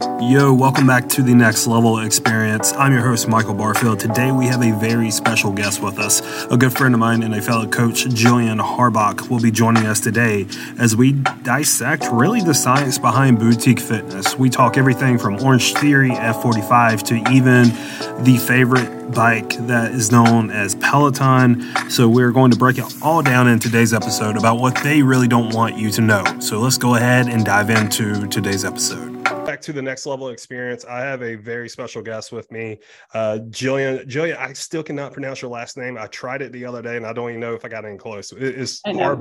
Yo, welcome back to the Next Level Experience. I'm your host, Michael Barfield. Today we have a very special guest with us. A good friend of mine and a fellow coach, Jillian Harbach, will be joining us today as we dissect really the science behind boutique fitness. We talk everything from Orange Theory F45 to even the favorite bike that is known as Peloton. So we're going to break it all down in today's episode about what they really don't want you to know. So let's go ahead and dive into today's episode back to the next level experience. I have a very special guest with me, uh, Jillian. Jillian, I still cannot pronounce your last name. I tried it the other day, and I don't even know if I got in close. It's Har-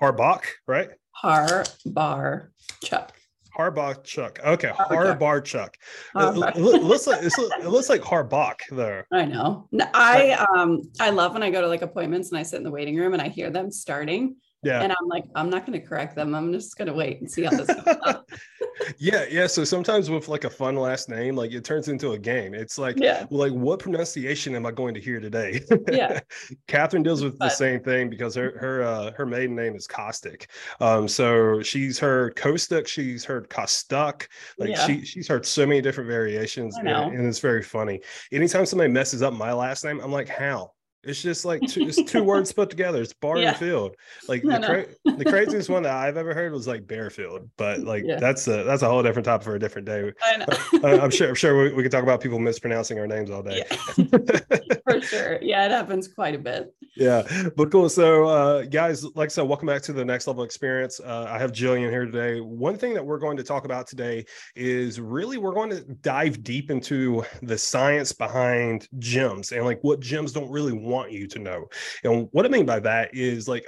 Harbach, right? Harbar Chuck. Harbaugh Chuck. Okay, Harbar Chuck. It, it, looks like it looks like Harbach there. I know. I um I love when I go to like appointments and I sit in the waiting room and I hear them starting yeah. And I'm like, I'm not going to correct them. I'm just going to wait and see how this goes. Yeah. Yeah. So sometimes with like a fun last name, like it turns into a game. It's like, yeah. like what pronunciation am I going to hear today? yeah. Catherine deals with the same thing because her, her, uh, her maiden name is Caustic. Um, so she's heard Kostuk, she's heard Kostuk. Like yeah. she, she's heard so many different variations and, and it's very funny. Anytime somebody messes up my last name, I'm like, how? It's just like two, it's two words put together. It's bar yeah. and field. Like the, cra- the craziest one that I've ever heard was like Bearfield, but like yeah. that's a that's a whole different topic for a different day. I know. uh, I'm sure I'm sure we, we could talk about people mispronouncing our names all day. Yeah. for sure. Yeah, it happens quite a bit. Yeah, but cool. So, uh, guys, like I said, welcome back to the next level experience. Uh, I have Jillian here today. One thing that we're going to talk about today is really we're going to dive deep into the science behind gyms and like what gyms don't really want you to know. And what I mean by that is like,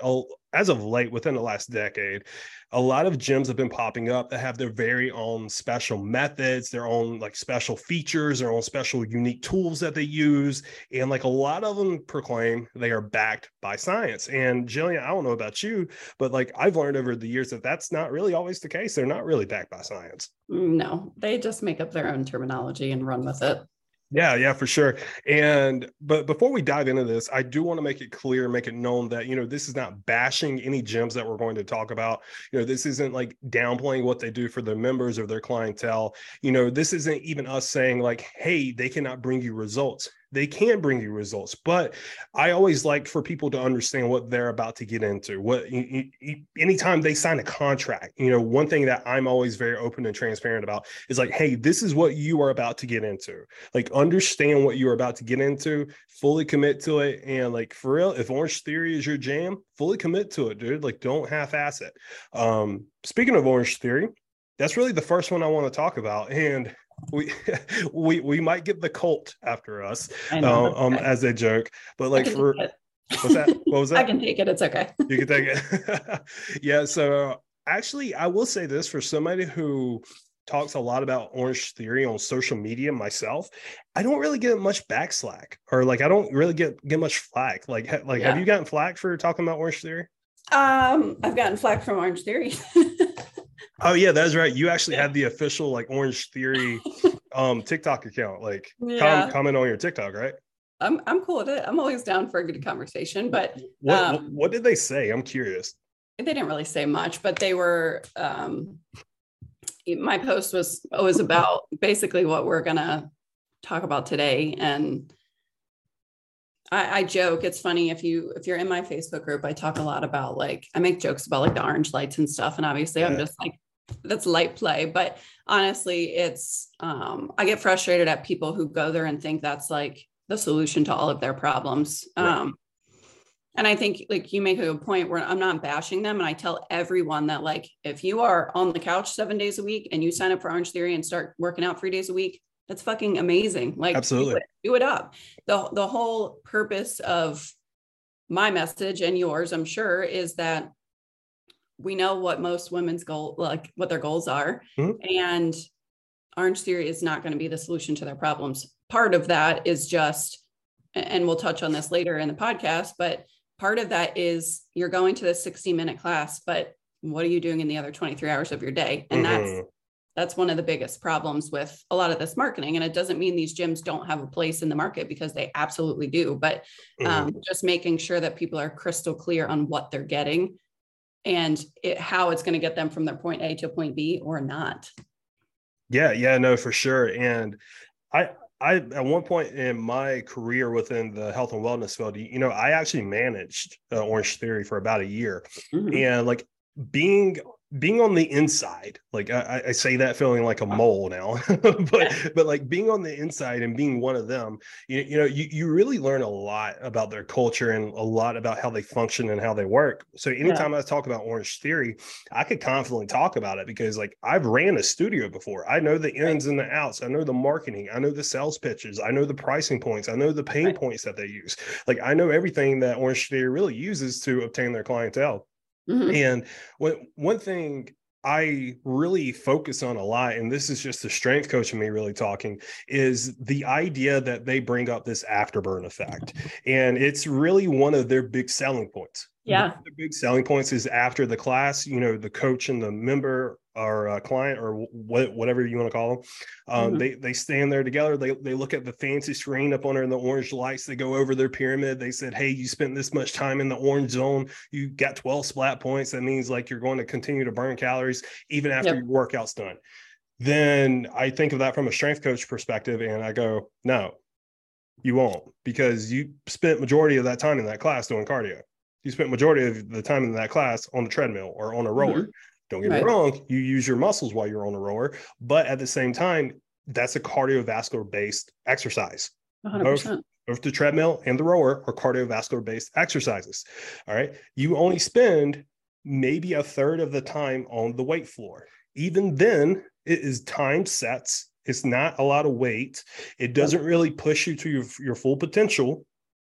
as of late, within the last decade, a lot of gyms have been popping up that have their very own special methods, their own like special features, their own special unique tools that they use. And like a lot of them proclaim they are backed by science. And Jillian, I don't know about you, but like I've learned over the years that that's not really always the case. They're not really backed by science. Mm, no, they just make up their own terminology and run with it. Yeah, yeah, for sure. And but before we dive into this, I do want to make it clear, make it known that you know this is not bashing any gyms that we're going to talk about. You know, this isn't like downplaying what they do for their members or their clientele. You know, this isn't even us saying like, hey, they cannot bring you results they can bring you results but i always like for people to understand what they're about to get into what anytime they sign a contract you know one thing that i'm always very open and transparent about is like hey this is what you are about to get into. Like understand what you're about to get into fully commit to it and like for real if orange theory is your jam fully commit to it dude like don't half-ass it. Um speaking of orange theory that's really the first one i want to talk about and we we we might get the cult after us know, um, okay. as a joke but like for what's that? What was that? I can take it. It's okay. You can take it. Yeah so actually i will say this for somebody who talks a lot about orange theory on social media myself i don't really get much backslack or like i don't really get get much flack. Like ha, like yeah. have you gotten flack for talking about orange theory? Um i've gotten flack from orange theory Oh yeah, that's right. You actually had the official like Orange Theory um TikTok account. Like yeah. com- comment on your TikTok, right? I'm I'm cool with it. I'm always down for a good conversation. But what um, what did they say? I'm curious. They didn't really say much, but they were um my post was was about basically what we're gonna talk about today. And I, I joke, it's funny if you if you're in my Facebook group, I talk a lot about like I make jokes about like the orange lights and stuff. And obviously yeah. I'm just like that's light play but honestly it's um i get frustrated at people who go there and think that's like the solution to all of their problems. Right. um and i think like you make a good point where i'm not bashing them and i tell everyone that like if you are on the couch seven days a week and you sign up for orange theory and start working out three days a week that's fucking amazing. Like absolutely. do it, do it up. The the whole purpose of my message and yours i'm sure is that we know what most women's goal like what their goals are mm-hmm. and orange theory is not going to be the solution to their problems part of that is just and we'll touch on this later in the podcast but part of that is you're going to the 60 minute class but what are you doing in the other 23 hours of your day and mm-hmm. that's that's one of the biggest problems with a lot of this marketing and it doesn't mean these gyms don't have a place in the market because they absolutely do but um, mm-hmm. just making sure that people are crystal clear on what they're getting and it, how it's going to get them from their point A to point B or not. Yeah, yeah, no, for sure. And I I at one point in my career within the health and wellness field, you know, I actually managed uh, Orange Theory for about a year, mm-hmm. and like being being on the inside like I, I, say that feeling like a mole now but but like being on the inside and being one of them you, you know you, you really learn a lot about their culture and a lot about how they function and how they work. So anytime yeah. i talk about orange theory i could confidently talk about it because like i've ran a studio before. I know the ins and the outs. I know the marketing. I know the sales pitches. I know the pricing points. I know the pain right. points that they use. Like i know everything that orange theory really uses to obtain their clientele Mm-hmm. And what one thing I really focus on a lot, and this is just the strength coach and me really talking, is the idea that they bring up this afterburn effect. And it's really one of their big selling points. Yeah. the big selling points is after the class, you know, the coach and the member or uh, client or what, whatever you want to call them. Um, mm-hmm. They they stand there together. They they look at the fancy screen up under the orange lights. They go over their pyramid. They said, "Hey, you spent this much time in the orange zone. You got 12 splat points. That means like you're going to continue to burn calories even after yep. your workout's done." Then I think of that from a strength coach perspective, and I go, "No, you won't, because you spent majority of that time in that class doing cardio." You spent majority of the time in that class on the treadmill or on a rower. Mm-hmm don't get right. me wrong, you use your muscles while you're on a rower, but at the same time, that's a cardiovascular based exercise. 100%. Both, both the treadmill and the rower are cardiovascular based exercises. All right. You only spend maybe a third of the time on the weight floor. Even then, it is time sets. It's not a lot of weight. It doesn't really push you to your, your full potential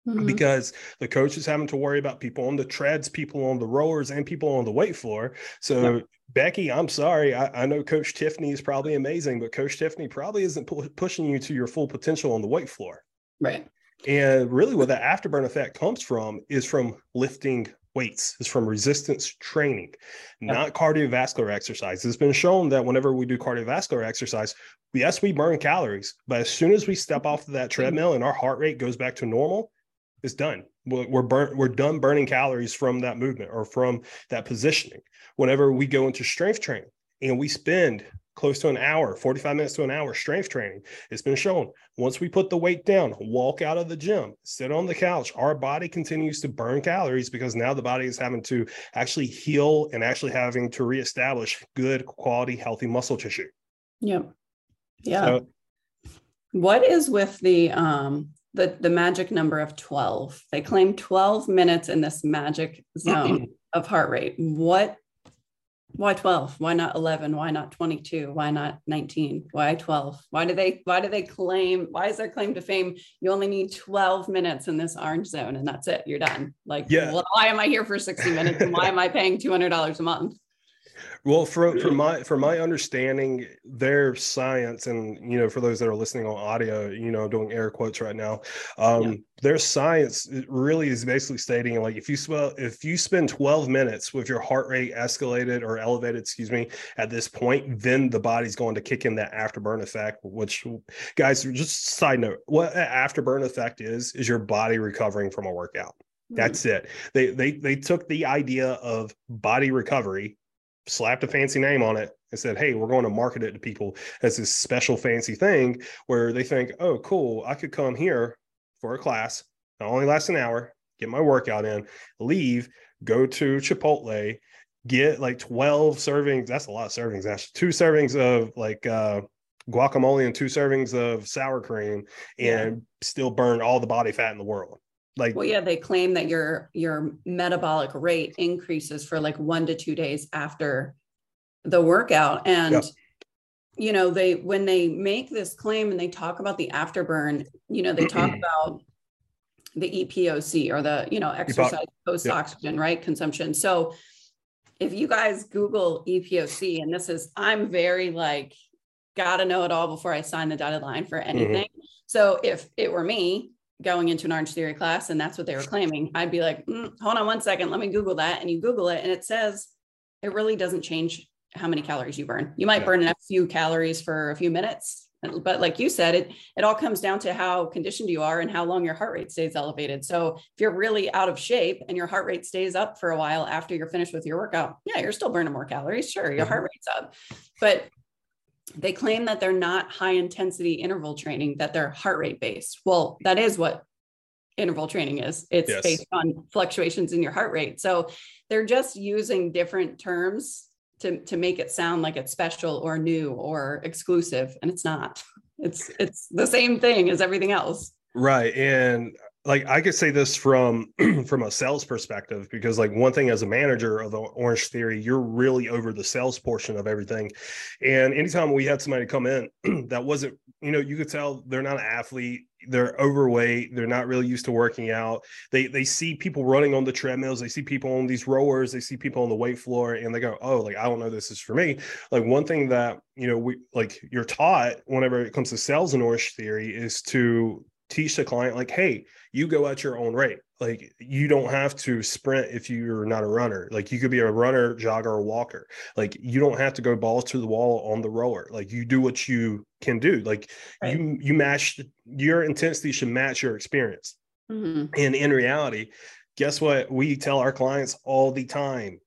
Mm-hmm. because the coach is having to worry about people on the treads, people on the rowers, and people on the weight floor. So, yep. Becky, I'm sorry. I, I, know Coach Tiffany is probably amazing, but Coach Tiffany probably isn't pu- pushing you to your full potential on the weight floor. Right. And really, where that afterburn effect comes from is from lifting weights, is from resistance training, yep. not cardiovascular exercise. It's been shown that whenever we do cardiovascular exercise, yes, we burn calories, but as soon as we step off of that mm-hmm. treadmill and our heart rate goes back to normal, it's done. We're burnt. We're done burning calories from that movement or from that positioning. Whenever we go into strength training and we spend close to an hour, 45 minutes to an hour strength training, it's been shown once we put the weight down, walk out of the gym, sit on the couch, our body continues to burn calories because now the body is having to actually heal and actually having to reestablish good quality, healthy muscle tissue. Yep. Yeah. So, what is with the um the, the magic number of 12. They claim 12 minutes in this magic zone of heart rate. What why 12 why not 11 why not 22 why not 19 why 12 why do they why do they claim why is their claim to fame you only need 12 minutes in this orange zone and that's it you're done. Like yeah. well, why am i here for 60 minutes? And why am i paying $200 a month well, from from my from my understanding, their science, and you know, for those that are listening on audio, you know, doing air quotes right now, um, yeah. their science really is basically stating like if you spell if you spend 12 minutes with your heart rate escalated or elevated, excuse me, at this point, then the body's going to kick in that afterburn effect. Which, guys, just side note, what afterburn effect is is your body recovering from a workout. That's it. They they they took the idea of body recovery slapped a fancy name on it and said, Hey, we're going to market it to people as this special fancy thing where they think, Oh, cool, I could come here for a class, that only lasts an hour, get my workout in, leave, go to Chipotle, get like 12 servings. That's a lot of servings, actually. Two servings of like uh, guacamole and two servings of sour cream and yeah. still burn all the body fat in the world like well yeah they claim that your your metabolic rate increases for like one to two days after the workout and yep. you know they when they make this claim and they talk about the afterburn you know they talk about the epoc or the you know exercise post oxygen yep. right consumption so if you guys google epoc and this is i'm very like gotta know it all before i sign the dotted line for mm-hmm. anything mm-hmm. so if it were me going into an Orange Theory class and that's what they were claiming, I'd be like, mm, hold on one second, let me Google that. And you Google it and it says it really doesn't change how many calories you burn. You might yeah. burn a few calories for a few minutes, but like you said, it it all comes down to how conditioned you are and how long your heart rate stays elevated. So if you're really out of shape and your heart rate stays up for a while after you're finished with your workout, yeah, you're still burning more calories. Sure, your mm-hmm. heart rate's up, but they claim that they're not high intensity interval training, that they're heart rate based. Well, that is what interval training is. It's yes. based on fluctuations in your heart rate. So they're just using different terms to, to make it sound like it's special or new or exclusive. And it's not. It's it's the same thing as everything else. Right. And like I could say this from from a sales perspective because like one thing as a manager of the Orange Theory, you're really over the sales portion of everything. And anytime we had somebody come in that wasn't, you know, you could tell they're not an athlete, they're overweight, they're not really used to working out. They they see people running on the treadmills, they see people on these rowers, they see people on the weight floor, and they go, Oh, like I don't know this is for me. Like one thing that you know, we like you're taught whenever it comes to sales and Orange Theory is to teach the client like hey you go at your own rate. Like you don't have to sprint if you're not a runner. Like you could be a runner jogger or walker. Like you don't have to go balls to the wall on the rower like you do what you can do. Like right. you you match your intensity should match your experience. Mm-hmm. and in reality guess what? We tell our clients all the time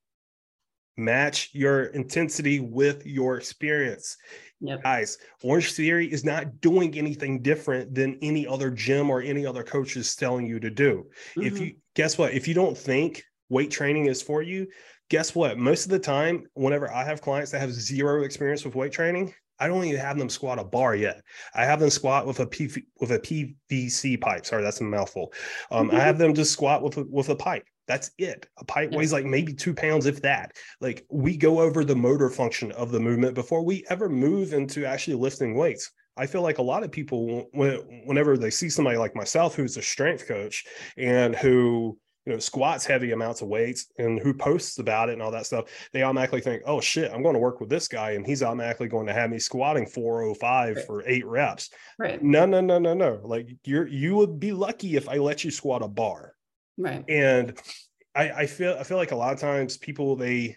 match your intensity with your experience Yep. Guys, Orange Theory is not doing anything different than any other gym or any other coach is telling you to do. Mm-hmm. If you guess what, if you don't think weight training is for you, guess what? Most of the time, whenever I have clients that have zero experience with weight training, I don't even have them squat a bar yet. I have them squat with a P, with a PVC pipe. Sorry, that's a mouthful. Um, mm-hmm. I have them just squat with a, with a pipe. That's it. A pipe yeah. weighs like maybe two pounds, if that. Like we go over the motor function of the movement before we ever move into actually lifting weights. I feel like a lot of people, whenever they see somebody like myself, who's a strength coach and who you know squats heavy amounts of weights and who posts about it and all that stuff, they automatically think, "Oh shit, I'm going to work with this guy, and he's automatically going to have me squatting 405 right. for eight reps." Right? No, no, no, no, no. Like you're you would be lucky if I let you squat a bar Right. And I, I feel I feel like a lot of times people they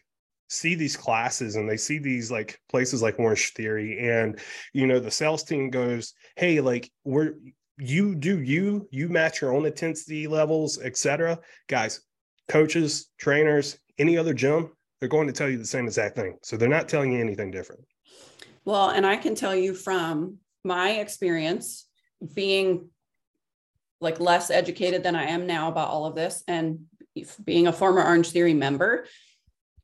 see these classes and they see these like places like Orange Theory, and you know, the sales team goes, Hey, like we're you do you, you match your own intensity levels, etc. Guys, coaches, trainers, any other gym, they're going to tell you the same exact thing. So they're not telling you anything different. Well, and I can tell you from my experience being like less educated than I am now about all of this and being a former Orange Theory member.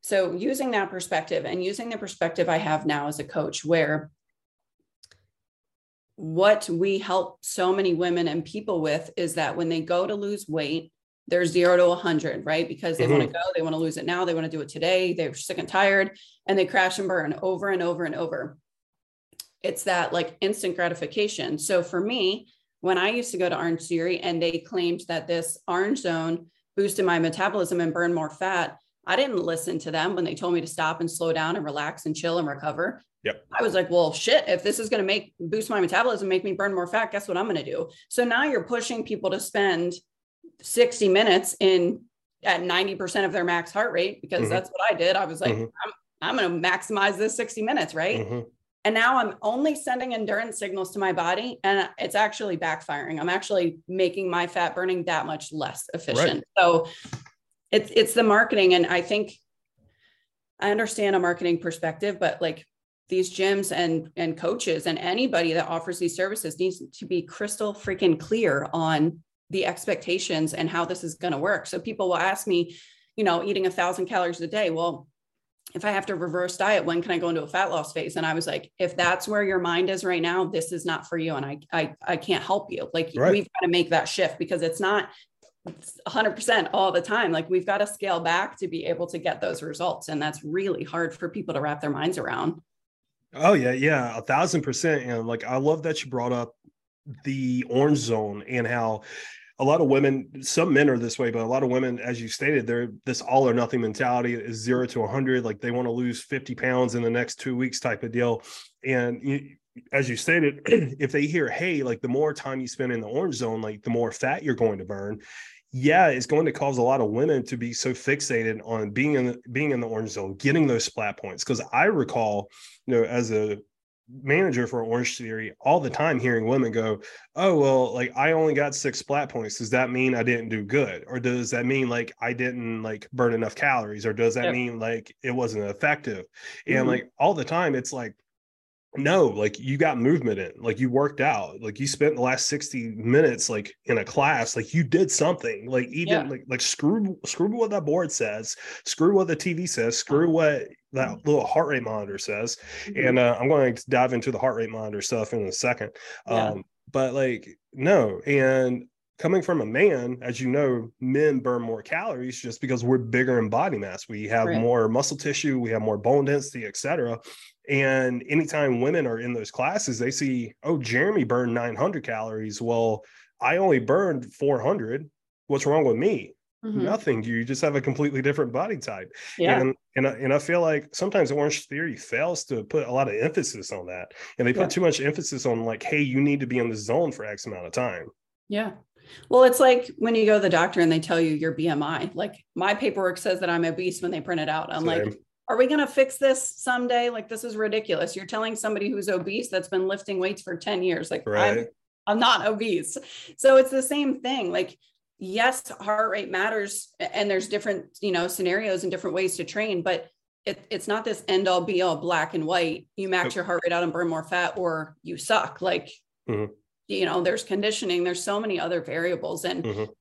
So, using that perspective and using the perspective I have now as a coach, where what we help so many women and people with is that when they go to lose weight, they're zero to 100, right? Because they mm-hmm. want to go, they want to lose it now, they want to do it today, they're sick and tired, and they crash and burn over and over and over. It's that like instant gratification. So, for me, when I used to go to Orange Theory and they claimed that this orange zone boosted my metabolism and burned more fat, I didn't listen to them when they told me to stop and slow down and relax and chill and recover. Yep. I was like, well, shit, if this is going to make boost my metabolism, make me burn more fat, guess what I'm going to do? So now you're pushing people to spend 60 minutes in at 90% of their max heart rate because mm-hmm. that's what I did. I was like, mm-hmm. I'm, I'm going to maximize this 60 minutes, right? Mm-hmm. And now I'm only sending endurance signals to my body and it's actually backfiring. I'm actually making my fat burning that much less efficient. Right. So it's it's the marketing. And I think I understand a marketing perspective, but like these gyms and and coaches and anybody that offers these services needs to be crystal freaking clear on the expectations and how this is going to work. So people will ask me, you know, eating a thousand calories a day. Well, if I have to reverse diet, when can I go into a fat loss phase? And I was like, if that's where your mind is right now, this is not for you. And I I, I can't help you. Like right. we've got to make that shift because it's not 100% all the time. Like we've got to scale back to be able to get those results. And that's really hard for people to wrap their minds around. Oh yeah, yeah, a thousand percent. And like I love that you brought up the orange zone and how a lot of women, some men are this way, but a lot of women, as you stated, they're this all or nothing mentality is zero to 100. Like they want to lose 50 pounds in the next two weeks type of deal. And you, as you stated, if they hear, hey, like the more time you spend in the orange zone, like the more fat you're going to burn. Yeah, it's going to cause a lot of women to be so fixated on being in the, being in the orange zone, getting those splat points. Because I recall, you know, as a manager for Orange Theory all the time hearing women go, Oh, well, like I only got six splat points. Does that mean I didn't do good? Or does that mean like I didn't like burn enough calories? Or does that yep. mean like it wasn't effective? And mm-hmm. like all the time, it's like no like you got movement in like you worked out like you spent the last 60 minutes like in a class like you did something like even yeah. like like screw screw what that board says screw what the tv says screw what that mm-hmm. little heart rate monitor says mm-hmm. and uh, i'm going to dive into the heart rate monitor stuff in a second yeah. um but like no and coming from a man, as you know, men burn more calories just because we're bigger in body mass. We have right. more muscle tissue, we have more bone density, etc. And anytime women are in those classes, they see, oh, Jeremy burned 900 calories. Well, I only burned 400. What's wrong with me? Mm-hmm. Nothing. You just have a completely different body type. Yeah. And and I, and I feel like sometimes Orange Theory fails to put a lot of emphasis on that, and they put yeah. too much emphasis on like, hey, you need to be in the zone for X amount of time. Yeah. Well, it's like when you go to the doctor and they tell you your BMI. Like my paperwork says that I'm obese when they print it out. I'm Same. like, are we going to fix this someday? Like this is ridiculous. You're telling somebody who's obese that's been lifting weights for 10 years, like right. I'm, I'm not obese. So it's the same thing. Like, yes, heart rate matters and there's different, you know, scenarios and different ways to train, but it, it's not this end all be all black and white. You max your heart rate out and burn more fat or you suck. Like, mm-hmm. you know, there's conditioning, there's so many other variables. And mm-hmm.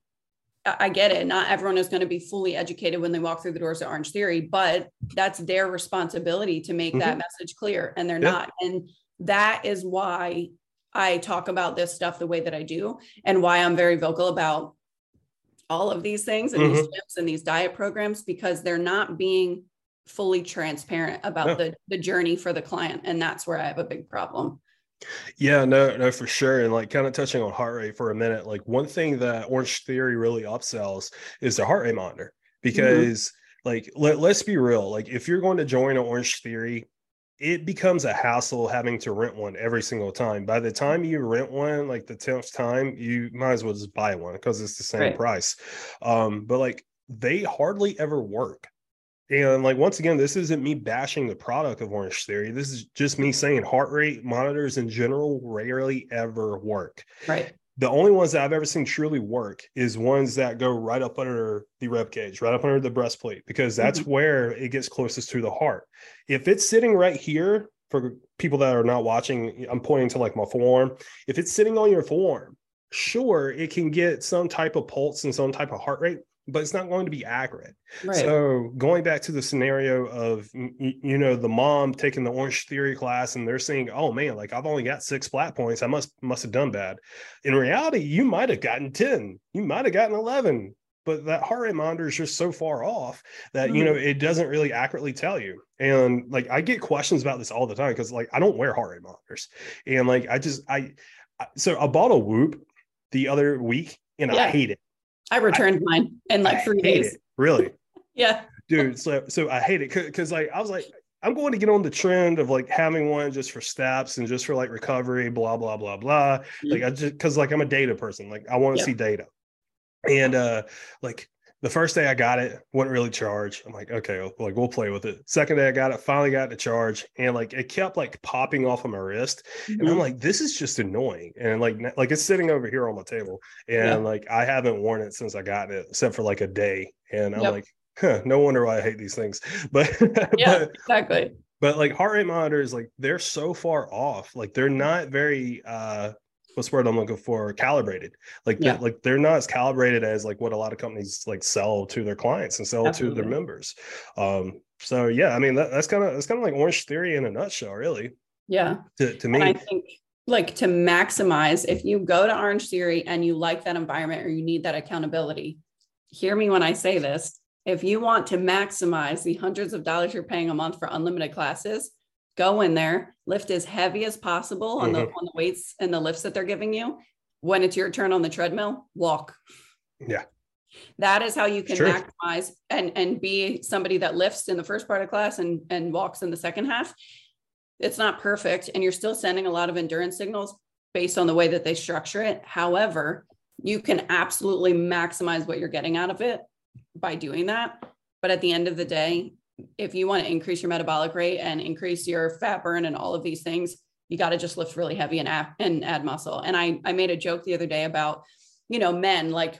I get it. Not everyone is going to be fully educated when they walk through the doors of Orange Theory, but that's their responsibility to make mm-hmm. that message clear. And they're yeah. not. And that is why I talk about this stuff the way that I do and why I'm very vocal about all of these things and mm-hmm. these tips and these diet programs because they're not being fully transparent about the, the journey for the client. And that's where I have a big problem. Yeah, no, no, for sure. And like kind of touching on heart rate for a minute, like one thing that Orange Theory really upsells is the heart rate monitor mm-hmm. because mm-hmm. like let, let's be real, like if you're going to join an Orange Theory, it becomes a hassle having to rent one every single time. By the time you rent one, like the 10th time, you might as well just buy one because it's the same right. price. Um, but like they hardly ever work. And like once again, this isn't me bashing the product of Orange Theory. This is just me saying heart rate monitors in general rarely ever work. Right. The only ones that I've ever seen truly work is ones that go right up under the rib cage, right up under the breastplate, because that's mm-hmm. where it gets closest to the heart. If it's sitting right here, for people that are not watching, I'm pointing to like my forearm. If it's sitting on your forearm, sure, it can get some type of pulse and some type of heart rate, but it's not going to be accurate. Right. So going back to the scenario of you know the mom taking the Orange Theory class and they're saying, "Oh man, like I've only got six splat points. I must must have done bad." In reality, you might have gotten ten. You might have gotten eleven. But that heart rate monitor is just so far off that mm-hmm. you know it doesn't really accurately tell you. And like I get questions about this all the time because like I don't wear heart rate monitors, and like I just I so I bought a Whoop the other week and yeah. I hate it. I returned I, mine in like three days. It, really? yeah. Dude, so so I hate it because like I was like, I'm going to get on the trend of like having one just for steps and just for like recovery, blah, blah, blah, blah. Mm-hmm. Like I just because like I'm a data person. Like I want to see data. And uh like the first day I got it, wouldn't really charge. I'm like, okay, like we'll play with it. Second day I got it, finally got to charge, and like it kept like popping off of my wrist, mm-hmm. and I'm mm-hmm. like, this is just annoying. And like, like it's sitting over here on my table, and yeah. like I haven't worn it since I got it, except for like a day. And I'm yep. like, huh, no wonder why I hate these things. But yeah, but, exactly. But like heart rate monitors, like they're so far off. Like they're not very uh what's the word I'm looking for calibrated. Like yeah. they're, like they're not as calibrated as like what a lot of companies like sell to their clients and sell Absolutely. to their members. Um, so yeah, I mean that, that's kind of that's kind of like Orange Theory in a nutshell, really. Yeah. To, to me, and I think like to maximize if you go to Orange Theory and you like that environment or you need that accountability. Hear me when I say this. If you want to maximize the hundreds of dollars you're paying a month for unlimited classes, go in there, lift as heavy as possible on mm-hmm. the on the weights and the lifts that they're giving you. When it's your turn on the treadmill, walk. Yeah. That is how you can sure. maximize and and be somebody that lifts in the first part of class and and walks in the second half. It's not perfect and you're still sending a lot of endurance signals based on the way that they structure it. However, you can absolutely maximize what you're getting out of it by doing that. But at the end of the day, if you want to increase your metabolic rate and increase your fat burn and all of these things, you got to just lift really heavy and add, and add muscle. And I, I made a joke the other day about, you know, men like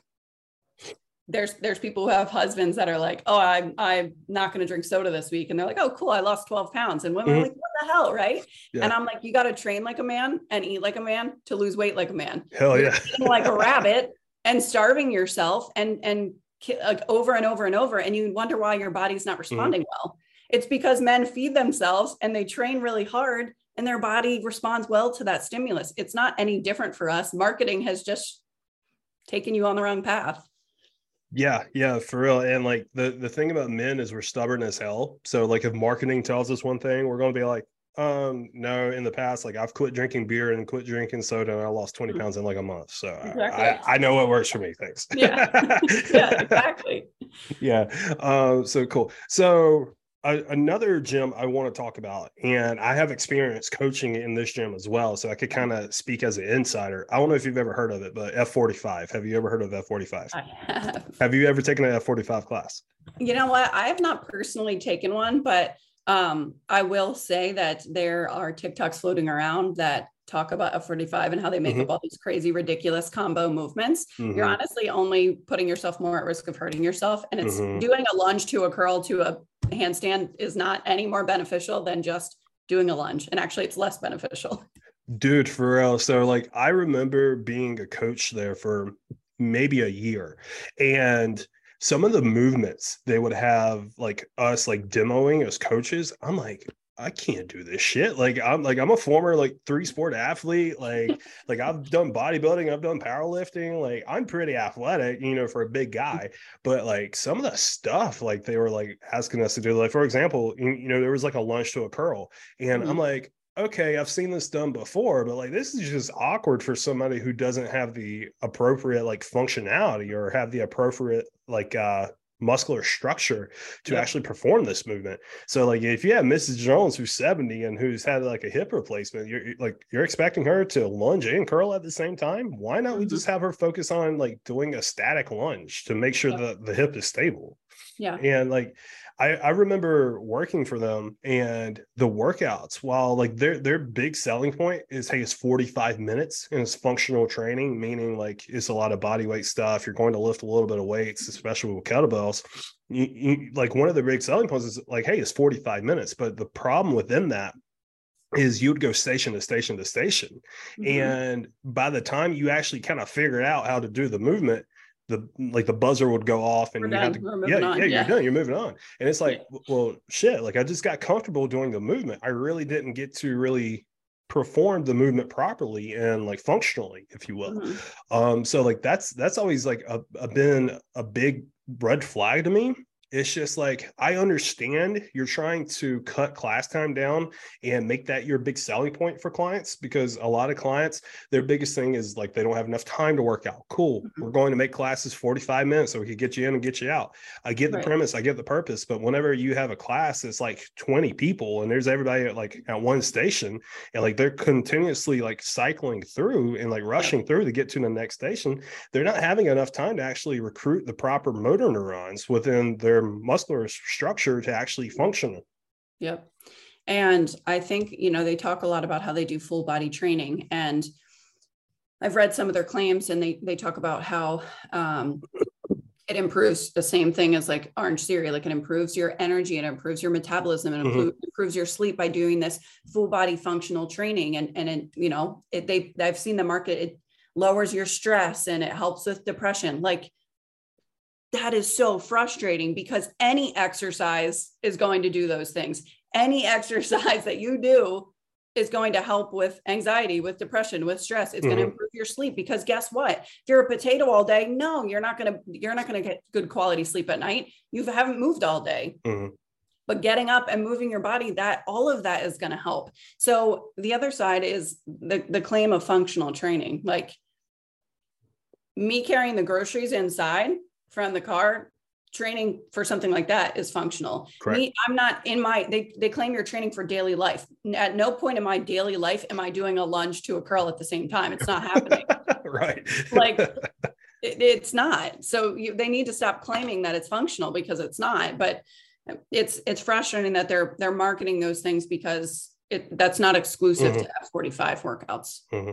there's there's people who have husbands that are like, oh, I'm I'm not going to drink soda this week, and they're like, oh, cool, I lost 12 pounds, and women mm-hmm. are like, what the hell, right? Yeah. And I'm like, you got to train like a man and eat like a man to lose weight like a man. Hell yeah, like a rabbit and starving yourself and and like over and over and over, and you wonder why your body's not mm-hmm. responding mm-hmm. well. It's because men feed themselves and they train really hard, and their body responds well to that stimulus. It's not any different for us. Marketing has just taken you on the wrong path. Yeah, yeah, for real. And like the the thing about men is we're stubborn as hell. So like if marketing tells us one thing, we're going to be like, um, no. In the past, like I've quit drinking beer and quit drinking soda, and I lost twenty mm. pounds in like a month. So exactly. I, I know what works for me. Thanks. Yeah, yeah, exactly. yeah. Um. So cool. So another gym I want to talk about, and I have experience coaching in this gym as well, so I could kind of speak as an insider. I don't know if you've ever heard of it, but F45. Have you ever heard of F45? I have. Have you ever taken an F45 class? You know what? I have not personally taken one, but um, I will say that there are TikToks floating around that talk about F45 and how they make mm-hmm. up all these crazy, ridiculous combo movements. Mm-hmm. You're honestly only putting yourself more at risk of hurting yourself. And it's mm-hmm. doing a lunge to a curl to a handstand is not any more beneficial than just doing a lunge. And actually, it's less beneficial. Dude, for real. So, like, I remember being a coach there for maybe a year. And some of the movements they would have like us like demoing as coaches, I'm like, I can't do this shit. Like I'm like I'm a former like three sport athlete. Like like I've done bodybuilding, I've done powerlifting. Like I'm pretty athletic, you know, for a big guy. But like some of the stuff like they were like asking us to do. Like for example, you, you know, there was like a lunge to a curl, and mm-hmm. I'm like, okay, I've seen this done before, but like this is just awkward for somebody who doesn't have the appropriate like functionality or have the appropriate like uh muscular structure to actually perform this movement. So like if you have Mrs. Jones who's 70 and who's had like a hip replacement, you're like you're expecting her to lunge and curl at the same time. Why not mm-hmm. we just have her focus on like doing a static lunge to make sure yeah. that the hip is stable? Yeah. And like I, I remember working for them and the workouts, while like their their big selling point is hey, it's 45 minutes and it's functional training, meaning like it's a lot of body weight stuff. You're going to lift a little bit of weights, especially with kettlebells. You, you, like one of the big selling points is like, hey, it's 45 minutes. But the problem within that is you'd go station to station to station. Mm-hmm. And by the time you actually kind of figured out how to do the movement, the like the buzzer would go off and We're you done. had to yeah, yeah, yeah, you're done, you're moving on. And it's like, yeah. well, shit, like I just got comfortable doing the movement. I really didn't get to really perform the movement properly and like functionally, if you will. Mm-hmm. Um, so like that's that's always like a, a been a big red flag to me it's just like I understand you're trying to cut class time down and make that your big selling point for clients because a lot of clients, their biggest thing is like they don't have enough time to work out. Cool. Mm-hmm. We're going to make classes 45 minutes so we can get you in and get you out. I get the right. premise, I get the purpose, but whenever you have a class that's like 20 people and there's everybody at like at one station and like they're continuously like cycling through and like rushing yeah. through to get to the next station, they're not having enough time to actually recruit the proper motor neurons within their muscular structure to actually function. Yep. And I think, you know, they talk a lot about how they do full body training. And I've read some of their claims and they, they talk about how um, it improves the same thing as like orange theory, like it improves your energy and improves your metabolism and mm-hmm. improves your sleep by doing this full body functional training. And, and it, you know, it, they, I've seen the market, it lowers your stress and it helps with depression. Like that is so frustrating because any exercise is going to do those things. Any exercise that you do is going to help with anxiety, with depression, with stress. It's mm-hmm. going to improve your sleep because guess what? If you're a potato all day, no, you're not going to you're not going to get good quality sleep at night. You haven't moved all day. Mm-hmm. But getting up and moving your body, that all of that is going to help. So the other side is the the claim of functional training. Like me carrying the groceries inside from the car training for something like that is functional. Me, i'm not in my they, they claim you're training for daily life. At no point in my daily life am i doing a lunge to a curl at the same time. It's not happening. Right. Like it, it's not. So you, they need to stop claiming that it's functional because it's not but it's it's frustrating that they're they're marketing those things because it that's not exclusive mm-hmm. to f45 workouts. Mm-hmm.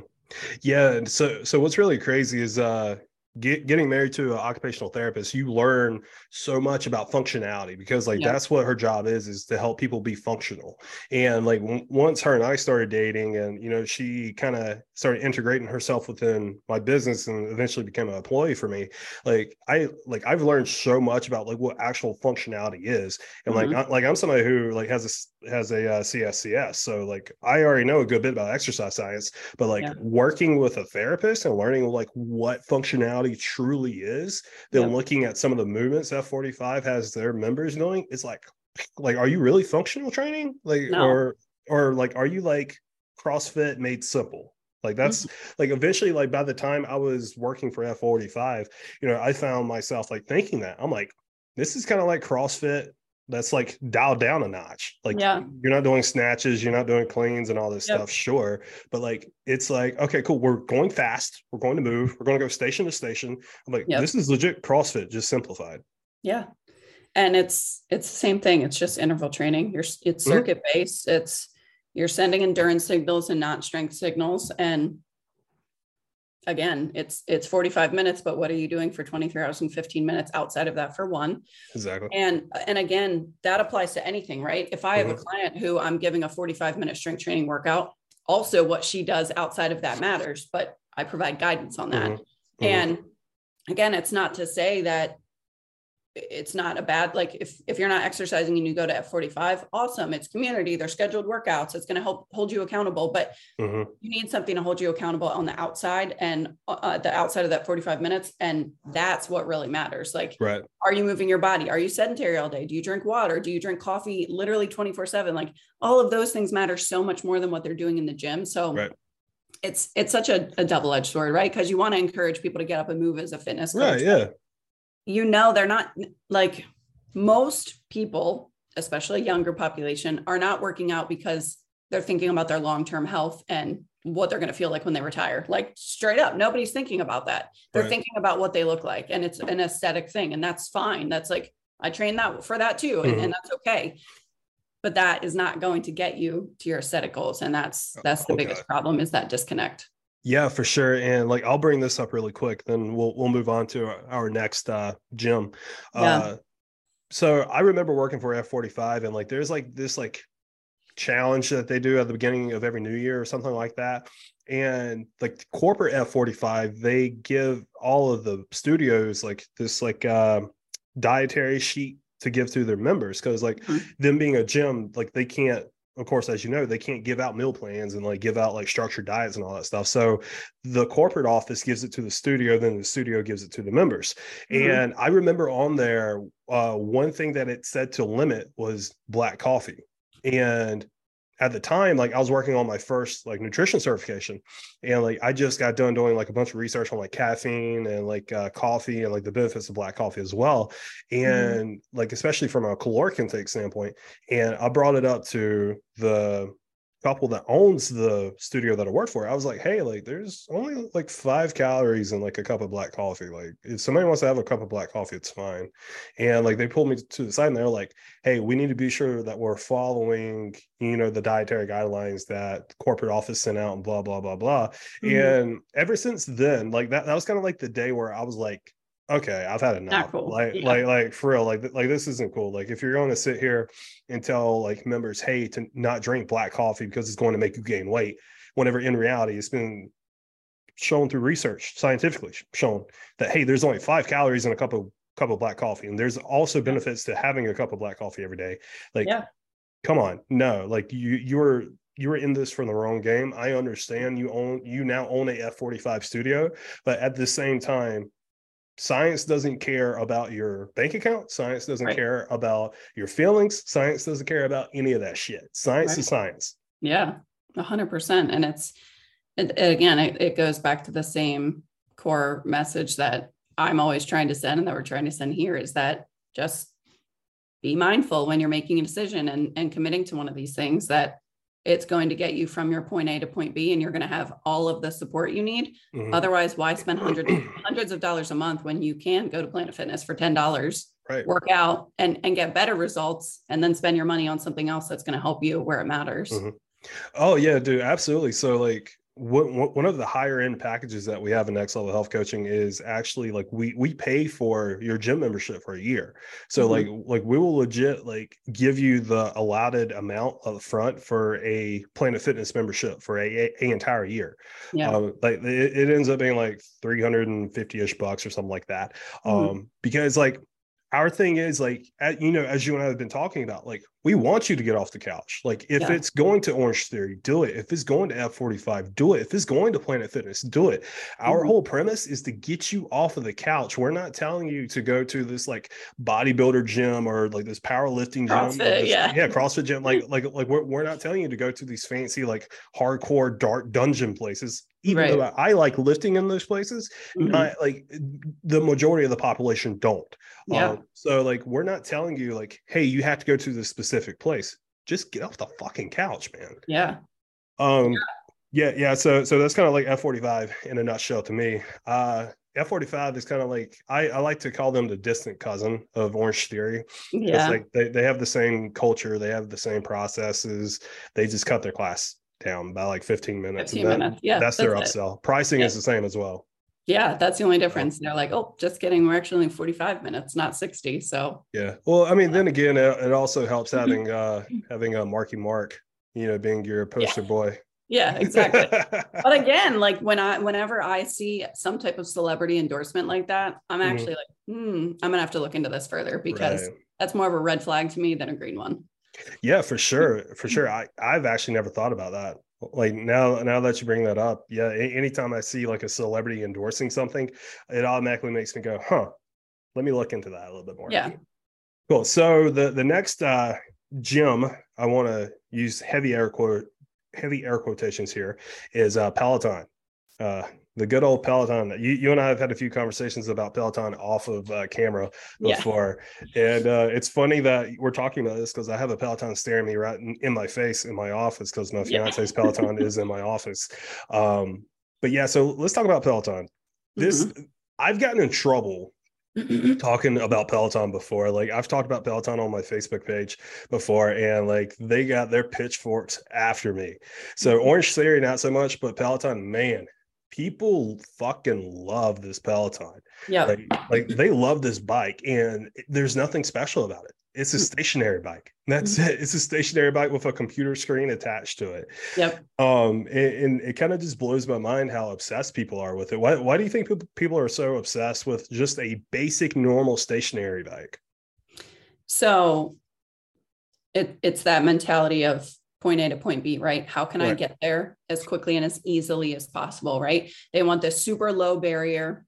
yeah so so what's really crazy is uh get, getting married to an occupational therapist, you learn so much about functionality because like yeah. that's what her job is, is to help people be functional. And like w- once her and I started dating and, you know, she kind of started integrating herself within my business and eventually became an employee for me. Like I, like I've learned so much about like what actual functionality is. And mm-hmm. like, I, like I'm somebody who like has a, has a uh, CSCS. So like I already know a good bit about exercise science, but like yeah. working with a therapist and learning like what functionality truly is, then looking at some of the movements F45 has their members doing, it's like, like, are you really functional training? Like, no. or, or like, are you like CrossFit made simple? Like that's mm-hmm. like eventually, like by the time I was working for F45, you know, I found myself like thinking that I'm like, this is kind of like CrossFit that's like dialed down a notch. Like yeah. you're not doing snatches, you're not doing cleans and all this yep. stuff, sure. But like it's like, okay, cool. We're going fast. We're going to move. We're going to go station to station. I'm like, yep. this is legit CrossFit, just simplified. Yeah. And it's it's the same thing. It's just interval training. You're it's mm-hmm. circuit based. It's you're sending endurance signals and not strength signals. And again it's it's 45 minutes but what are you doing for 23 hours and 15 minutes outside of that for one exactly and and again that applies to anything right if i mm-hmm. have a mm-hmm. client who i'm giving a 45 minute strength training workout also what she does outside of that matters but i provide guidance on that mm-hmm. mm-hmm. and again it's not to say that it's not a bad like if if you're not exercising and you go to F45 awesome it's community they're scheduled workouts it's going to help hold you accountable but mm-hmm. you need something to hold you accountable on the outside and uh, uh the outside of that 45 minutes and that's what really matters like right. are you moving your body? Are you sedentary all day? Do you drink water? Do you drink coffee literally 24 7 like all of those things matter so much more than what they're doing in the gym so right. it's it's such a, a double-edged sword right? Because you want to encourage people to get up and move as a fitness coach. Right yeah you know they're not like most people especially younger population are not working out because they're thinking about their long-term health and what they're going to feel like when they retire like straight up nobody's thinking about that they're right. thinking about what they look like and it's an aesthetic thing and that's fine that's like i train that for that too and, mm-hmm. and that's okay but that is not going to get you to your aesthetic goals and that's that's the okay. biggest problem is that disconnect yeah, for sure. And like I'll bring this up really quick, then we'll we'll move on to our, our next uh gym. Yeah. Uh so I remember working for F45 and like there's like this like challenge that they do at the beginning of every new year or something like that. And like corporate F45, they give all of the studios like this like uh dietary sheet to give to their members because like mm-hmm. them being a gym, like they can't of course, as you know, they can't give out meal plans and like give out like structured diets and all that stuff. So the corporate office gives it to the studio, then the studio gives it to the members. Mm-hmm. And I remember on there, uh, one thing that it said to limit was black coffee. And at the time, like I was working on my first like nutrition certification, and like I just got done doing like a bunch of research on like caffeine and like uh, coffee and like the benefits of black coffee as well, mm-hmm. and mm. like especially from a caloric intake standpoint. And I brought it up to the couple that owns the studio that I work for, I was like, hey, like there's only like five calories in like a cup of black coffee. Like if somebody wants to have a cup of black coffee, it's fine. And like they pulled me to the side and they're like, hey, we need to be sure that we're following, you know, the dietary guidelines that corporate office sent out and blah, blah, blah, blah. Mm-hmm. And ever since then, like that, that was kind of like the day where I was like, okay, I've had enough. Cool. Like, yeah. like, like for real, like, like this isn't cool. Like, if you're going to sit here and tell like members, hey, to not drink black coffee because it's going to make you gain weight, whenever in reality it's been shown through research, scientifically shown that hey, there's only five calories in a cup of cup of black coffee, and there's also benefits to having a cup of black coffee every day. Like, yeah. come on, no, like you you're you are in this for the wrong game. I understand you own you now own a F45 studio, but at the same time, Science doesn't care about your bank account. Science doesn't right. care about your feelings. Science doesn't care about any of that shit. Science right. is science. Yeah, a hundred percent. And it's it, again, it, it goes back to the same core message that I'm always trying to send and that we're trying to send here is that just be mindful when you're making a decision and, and committing to one of these things that it's going to get you from your point A to point B, and you're going to have all of the support you need. Mm-hmm. Otherwise, why spend hundreds hundreds of dollars a month when you can go to Planet Fitness for ten dollars, right. work out, and and get better results, and then spend your money on something else that's going to help you where it matters. Mm-hmm. Oh yeah, dude, absolutely. So like what, one of the higher end packages that we have in next level health coaching is actually like we we pay for your gym membership for a year so mm-hmm. like like we will legit like give you the allotted amount up front for a planet fitness membership for a, a, a entire year yeah um, like it, it, ends up being like 350ish bucks or something like that mm-hmm. um because like our thing is like you know as you and i have been talking about like we want you to get off the couch. Like if yeah. it's going to orange theory do it. If it's going to f45 do it. If it's going to planet fitness do it. Our mm-hmm. whole premise is to get you off of the couch. We're not telling you to go to this like bodybuilder gym or like this powerlifting CrossFit, gym this, yeah. yeah crossfit gym. Like like like we're, we're not telling you to go to these fancy like hardcore dark dungeon places even right. though I, like lifting in those places, mm-hmm. like the majority of the population don't. Yeah. Um, so like we're not telling you like, hey, you have to go to this specific place. Just get off the fucking couch, man. Yeah. Um yeah, yeah. yeah so so that's kind of like F45 in a nutshell to me. Uh F45 is kind of like I, I like to call them the distant cousin of Orange Theory. Yeah. It's like they, they have the same culture, they have the same processes. They just cut their class down by like 15 minutes. 15 that, minutes. Yeah. That's, that's their upsell. It. Pricing yeah. is the same as well. Yeah, that's the only difference. They're like, oh, just kidding. We're actually 45 minutes, not 60. So yeah. Well, I mean, then again, it, also helps having uh having a Marky Mark, you know, being your poster yeah. boy. Yeah, exactly. but again, like when I whenever I see some type of celebrity endorsement like that, I'm mm-hmm. actually mm-hmm. like, hmm, I'm gonna have to look into this further because right. that's more of a red flag to me than a green one. Yeah, for sure, for sure. I I've actually never thought about that. Like now, now that you bring that up, yeah. Anytime I see like a celebrity endorsing something, it automatically makes me go, "Huh, let me look into that a little bit more." Yeah. Cool. So the the next uh, gym I want to use heavy air quote heavy air quotations here is uh, Peloton. Uh, the good old Peloton. You, you and I have had a few conversations about Peloton off of uh, camera before, yeah. and uh, it's funny that we're talking about this because I have a Peloton staring me right in, in my face in my office because my fiance's yeah. Peloton is in my office. Um, but yeah, so let's talk about Peloton. This mm-hmm. I've gotten in trouble talking about Peloton before. Like I've talked about Peloton on my Facebook page before, and like they got their pitchforks after me. So mm-hmm. Orange Theory, not so much, but Peloton, man, people fucking love this Peloton. Yeah. Like, like, they love this bike and there's nothing special about it. It's a mm. stationary bike. That's mm-hmm. it. It's a stationary bike with a computer screen attached to it. Yep. Um, and, and it kind of just blows my mind how obsessed people are with it. Why, why do you think people are so obsessed with just a basic, normal stationary bike? So it, it's that mentality of point A to point B, right? How can right. I get there as quickly and as easily as possible, right? They want this super low barrier.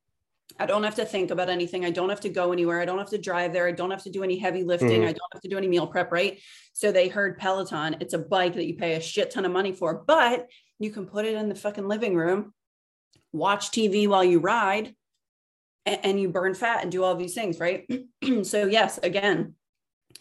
I don't have to think about anything. I don't have to go anywhere. I don't have to drive there. I don't have to do any heavy lifting. Mm-hmm. I don't have to do any meal prep, right? So they heard Peloton. It's a bike that you pay a shit ton of money for, but you can put it in the fucking living room, watch TV while you ride, and, and you burn fat and do all these things, right? so, yes, again,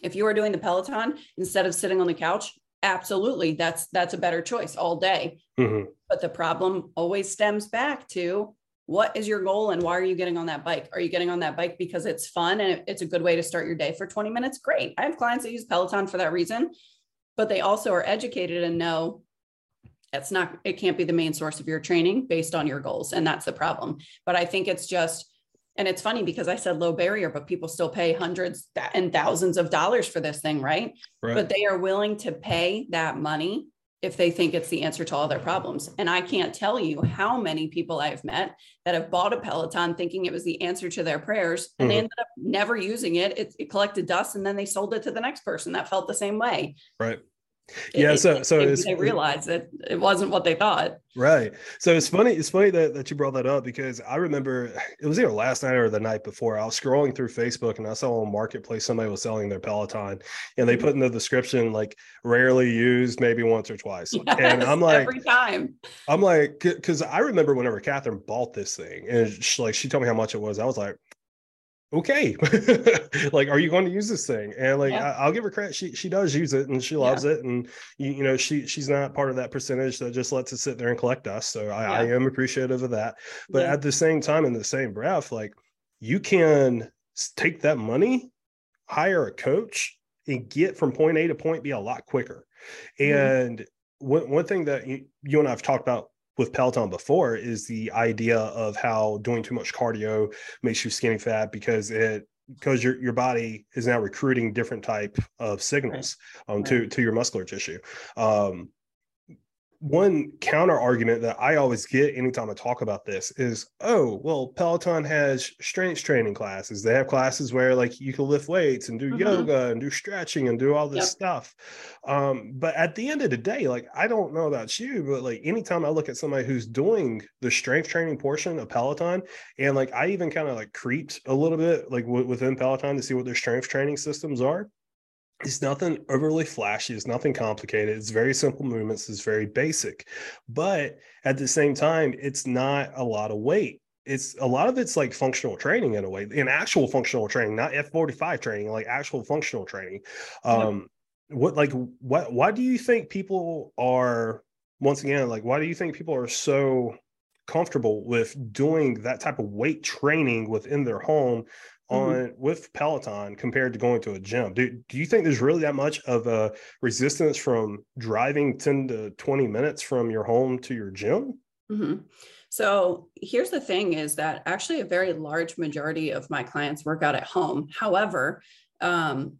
if you are doing the Peloton instead of sitting on the couch, absolutely. That's that's a better choice all day. Mm-hmm. but the problem always stems back to what is your goal and why are you getting on that bike? Are you getting on that bike because it's fun and it's a good way to start your day for 20 minutes? Great. I have clients that use peloton for that reason but they also are educated and know it's not it can't be the main source of your training based on your goals and that's the problem. But i think it's just and it's funny because I said low barrier, but people still pay hundreds and thousands of dollars for this thing, right? right? But they are willing to pay that money if they think it's the answer to all their problems. And I can't tell you how many people I've met that have bought a Peloton thinking it was the answer to their prayers and mm-hmm. they ended up never using it. it. It collected dust and then they sold it to the next person that felt the same way. Right yeah so so they, they realized that it wasn't what they thought. Right. So it's funny it's funny that, that you brought that up because i remember it was either last night or the night before i was scrolling through facebook and i saw on marketplace somebody was selling their peloton and they put in the description like rarely used maybe once or twice. Yes, and i'm like every time. I'm like because i remember whenever catherine bought this thing and she, like she told me how much it was i was like okay like are you going to use this thing and like yeah. I, will give her credit she she does use it and she loves yeah. it and you, you know she she's not part of that percentage that just lets it sit there and collect us so i, yeah. I am appreciative of that but at the same time in the same breath like you can take that money hire a coach and get from point a to point b a lot quicker mm-hmm. and one, one thing that you, you and i've talked about with Peloton before is the idea of how doing too much cardio makes you skinny fat because it because your your body is now recruiting different type of signals right. um, right. to to your muscular tissue. Um, one counter argument that I always get anytime I talk about this is, oh, well, Peloton has strength training classes. They have classes where like you can lift weights and do mm-hmm. yoga and do stretching and do all this yep. stuff. Um, but at the end of the day, like I don't know about you, but like anytime I look at somebody who's doing the strength training portion of Peloton, and like I even kind of like creeped a little bit like w- within Peloton to see what their strength training systems are it's nothing overly flashy it's nothing complicated it's very simple movements it's very basic but at the same time it's not a lot of weight. It's a lot of it's like functional training in a way in actual functional training not f45 training like actual functional training. Um what like what why do you think people are once again like why do you think people are so comfortable with doing that type of weight training within their home on mm-hmm. with Peloton compared to going to a gym. Do, do you think there's really that much of a resistance from driving 10 to 20 minutes from your home to your gym? Mm-hmm. So here's the thing is that actually a very large majority of my clients work out at home. However, um,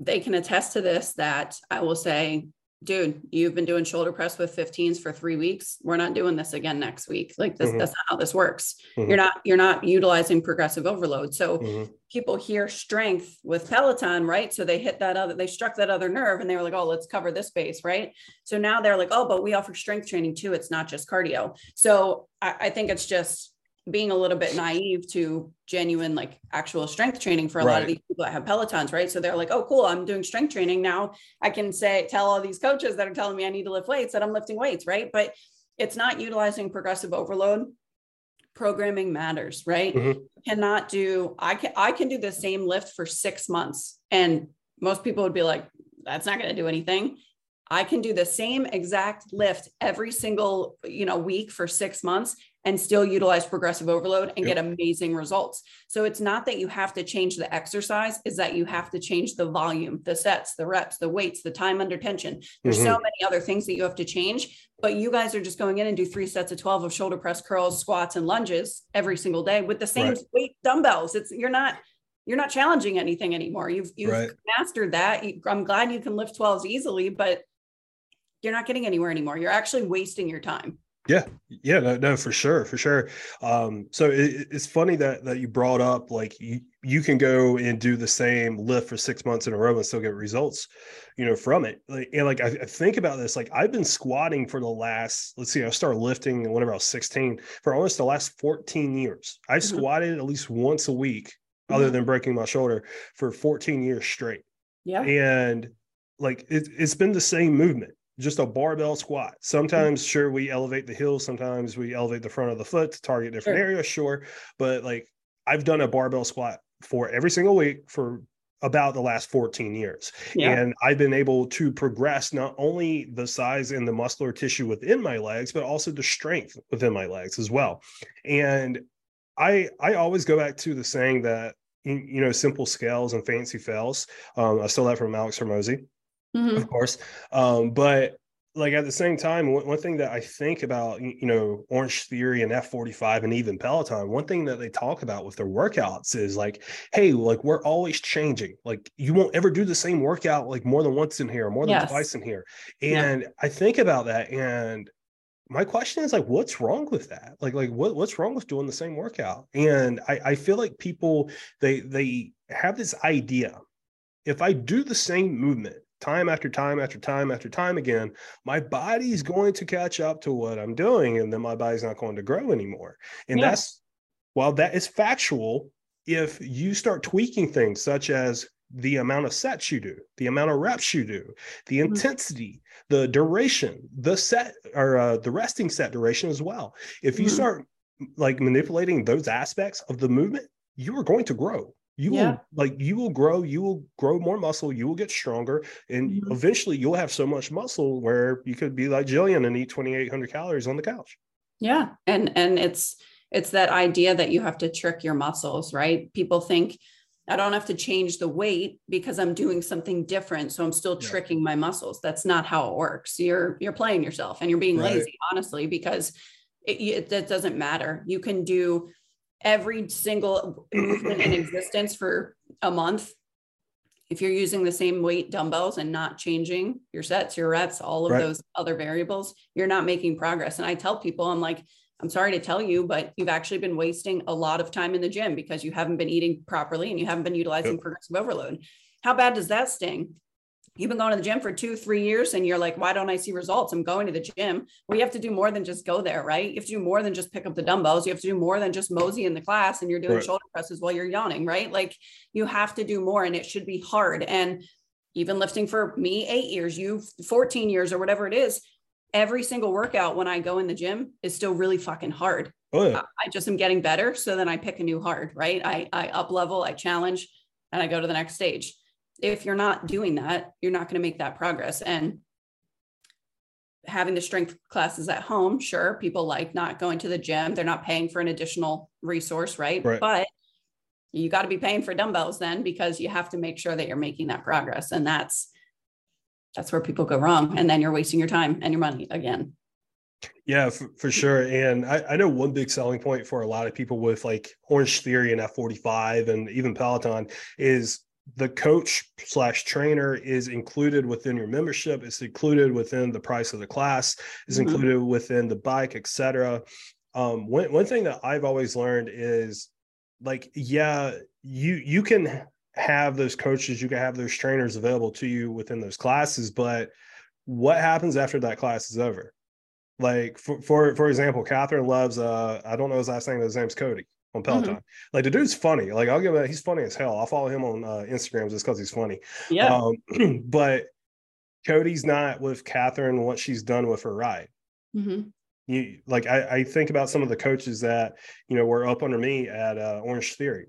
they can attest to this that I will say dude, you've been doing shoulder press with 15s for three weeks. We're not doing this again next week. Like this, mm-hmm. that's not how this works. Mm-hmm. You're not, you're not utilizing progressive overload. So mm-hmm. people hear strength with Peloton, right? So they hit that other, they struck that other nerve and they were like, oh, let's cover this base, right? So now they're like, oh, but we offer strength training too. It's not just cardio. So I, I think it's just being a little bit naive to genuine like actual strength training for a right. lot of these people that have pelotons right? So they're like oh cool i'm doing strength training now. I can say tell all these coaches that are telling me i need to lift weights that i'm lifting weights right? But it's not utilizing progressive overload. Programming matters right? Mm-hmm. cannot do i can i can do the same lift for six months and most people would be like that's not going to do anything. I can do the same exact lift every single, you know, week for 6 months and still utilize progressive overload and yep. get amazing results. So it's not that you have to change the exercise, is that you have to change the volume, the sets, the reps, the weights, the time under tension. There's mm-hmm. so many other things that you have to change, but you guys are just going in and do three sets of 12 of shoulder press, curls, squats and lunges every single day with the same right. weight dumbbells. It's you're not you're not challenging anything anymore. You've you've right. mastered that. I'm glad you can lift 12s easily, but you're not getting anywhere anymore. You're actually wasting your time. Yeah, yeah, no, no, for sure, for sure. Um, so it, it's funny that that you brought up like you you can go and do the same lift for six months in a row and still get results, you know, from it. Like, and like I, I think about this, like I've been squatting for the last, let's see, I started lifting whenever I was 16 for almost the last 14 years. I mm-hmm. squatted at least once a week, mm-hmm. other than breaking my shoulder, for 14 years straight. Yeah, and like it, it's been the same movement just a barbell squat. Sometimes, mm-hmm. sure, we elevate the heel. Sometimes we elevate the front of the foot to target different sure. areas. Sure, but like I've done a barbell squat for every single week for about the last 14 years. Yeah. And I've been able to progress not only the size and the muscular tissue within my legs, but also the strength within my legs as well. And I I always go back to the saying that you know simple scales and fancy fails. Um, I stole that from Alex Hormozi mm-hmm. of course. Um, but like at the same time, one, one, thing that I think about, you know, Orange Theory and F45 and even Peloton, one thing that they talk about with their workouts is like, hey, like we're always changing. Like you won't ever do the same workout like more than once in here, more than yes. twice in here. And yeah. I think about that and my question is like what's wrong with that like like what, what's wrong with doing the same workout and I, I feel like people they they have this idea if i do the same movement time after time after time after time again, my body's going to catch up to what I'm doing, and then my body's not going to grow anymore. And yeah. that's while that is factual, if you start tweaking things such as the amount of sets you do, the amount of reps you do, the mm-hmm. intensity, the duration, the set or uh, the resting set duration as well. If you mm-hmm. start like manipulating those aspects of the movement, you are going to grow you yeah. will like you will grow you will grow more muscle you will get stronger and mm-hmm. eventually you'll have so much muscle where you could be like jillian and eat 2800 calories on the couch yeah and and it's it's that idea that you have to trick your muscles right people think I don't have to change the weight because I'm doing something different. So I'm still yeah. tricking my muscles. That's not how it works. You're you're playing yourself and you're being right. lazy, honestly, because it, it, it doesn't matter. You can do every single movement in existence for a month if you're using the same weight dumbbells and not changing your sets, your reps, all of right. those other variables, you're not making progress. And I tell people, I'm like, I'm sorry to tell you, but you've actually been wasting a lot of time in the gym because you haven't been eating properly and you haven't been utilizing yep. progressive overload. How bad does that sting? You've been going to the gym for two, three years, and you're like, why don't I see results? I'm going to the gym. Well, you have to do more than just go there, right? You have to do more than just pick up the dumbbells. You have to do more than just mosey in the class and you're doing right. shoulder presses while you're yawning, right? Like you have to do more and it should be hard. And even lifting for me, eight years, you 14 years or whatever it is, every single workout when I go in the gym is still really fucking hard. Oh, yeah. I just am getting better. So then I pick a new hard, right? I, I up level, I challenge, and I go to the next stage if you're not doing that, you're not going to make that progress. And having the strength classes at home, sure, people like not going to the gym. They're not paying for an additional resource, right? right. But you got to be paying for dumbbells then because you have to make sure that you're making that progress. And that's that's where people go wrong. And then you're wasting your time and your money again. Yeah, for, for sure. And I, I, know one big selling point for a lot of people with like Orange Theory and F45 and even Peloton is the coach slash trainer is included within your membership it's included within the price of the class is mm-hmm. included within the bike etc um, one, one thing that i've always learned is like yeah you you can have those coaches you can have those trainers available to you within those classes but what happens after that class is over? Like for for, for example catherine loves uh i don't know his last name his name's cody on Peloton. Mm-hmm. Like the dude's funny. Like I'll give it. He's funny as hell. I'll follow him on uh, Instagram just because he's funny. Yeah. Um, but Cody's not with Catherine once she's done with her ride. Mm-hmm. You like I, I, think about some of the coaches that you know were up under me at uh, Orange Theory.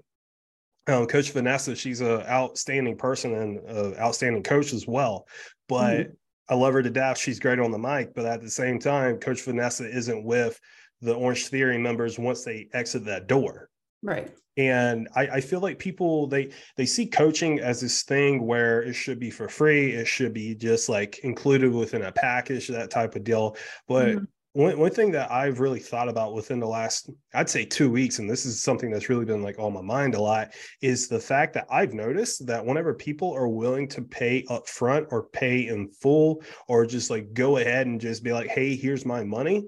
Um, coach Vanessa, she's an outstanding person and an outstanding coach as well. But mm-hmm. I love her to death. She's great on the mic, but at the same time, Coach Vanessa isn't with the Orange Theory members once they exit that door. Right. And I, I, feel like people they they see coaching as this thing where it should be for free, it should be just like included within a package, that type of deal. But mm-hmm. one, one thing that I've really thought about within the last, I'd say two weeks, and this is something that's really been like on my mind a lot, is the fact that I've noticed that whenever people are willing to pay up front or pay in full, or just like go ahead and just be like, hey, here's my money,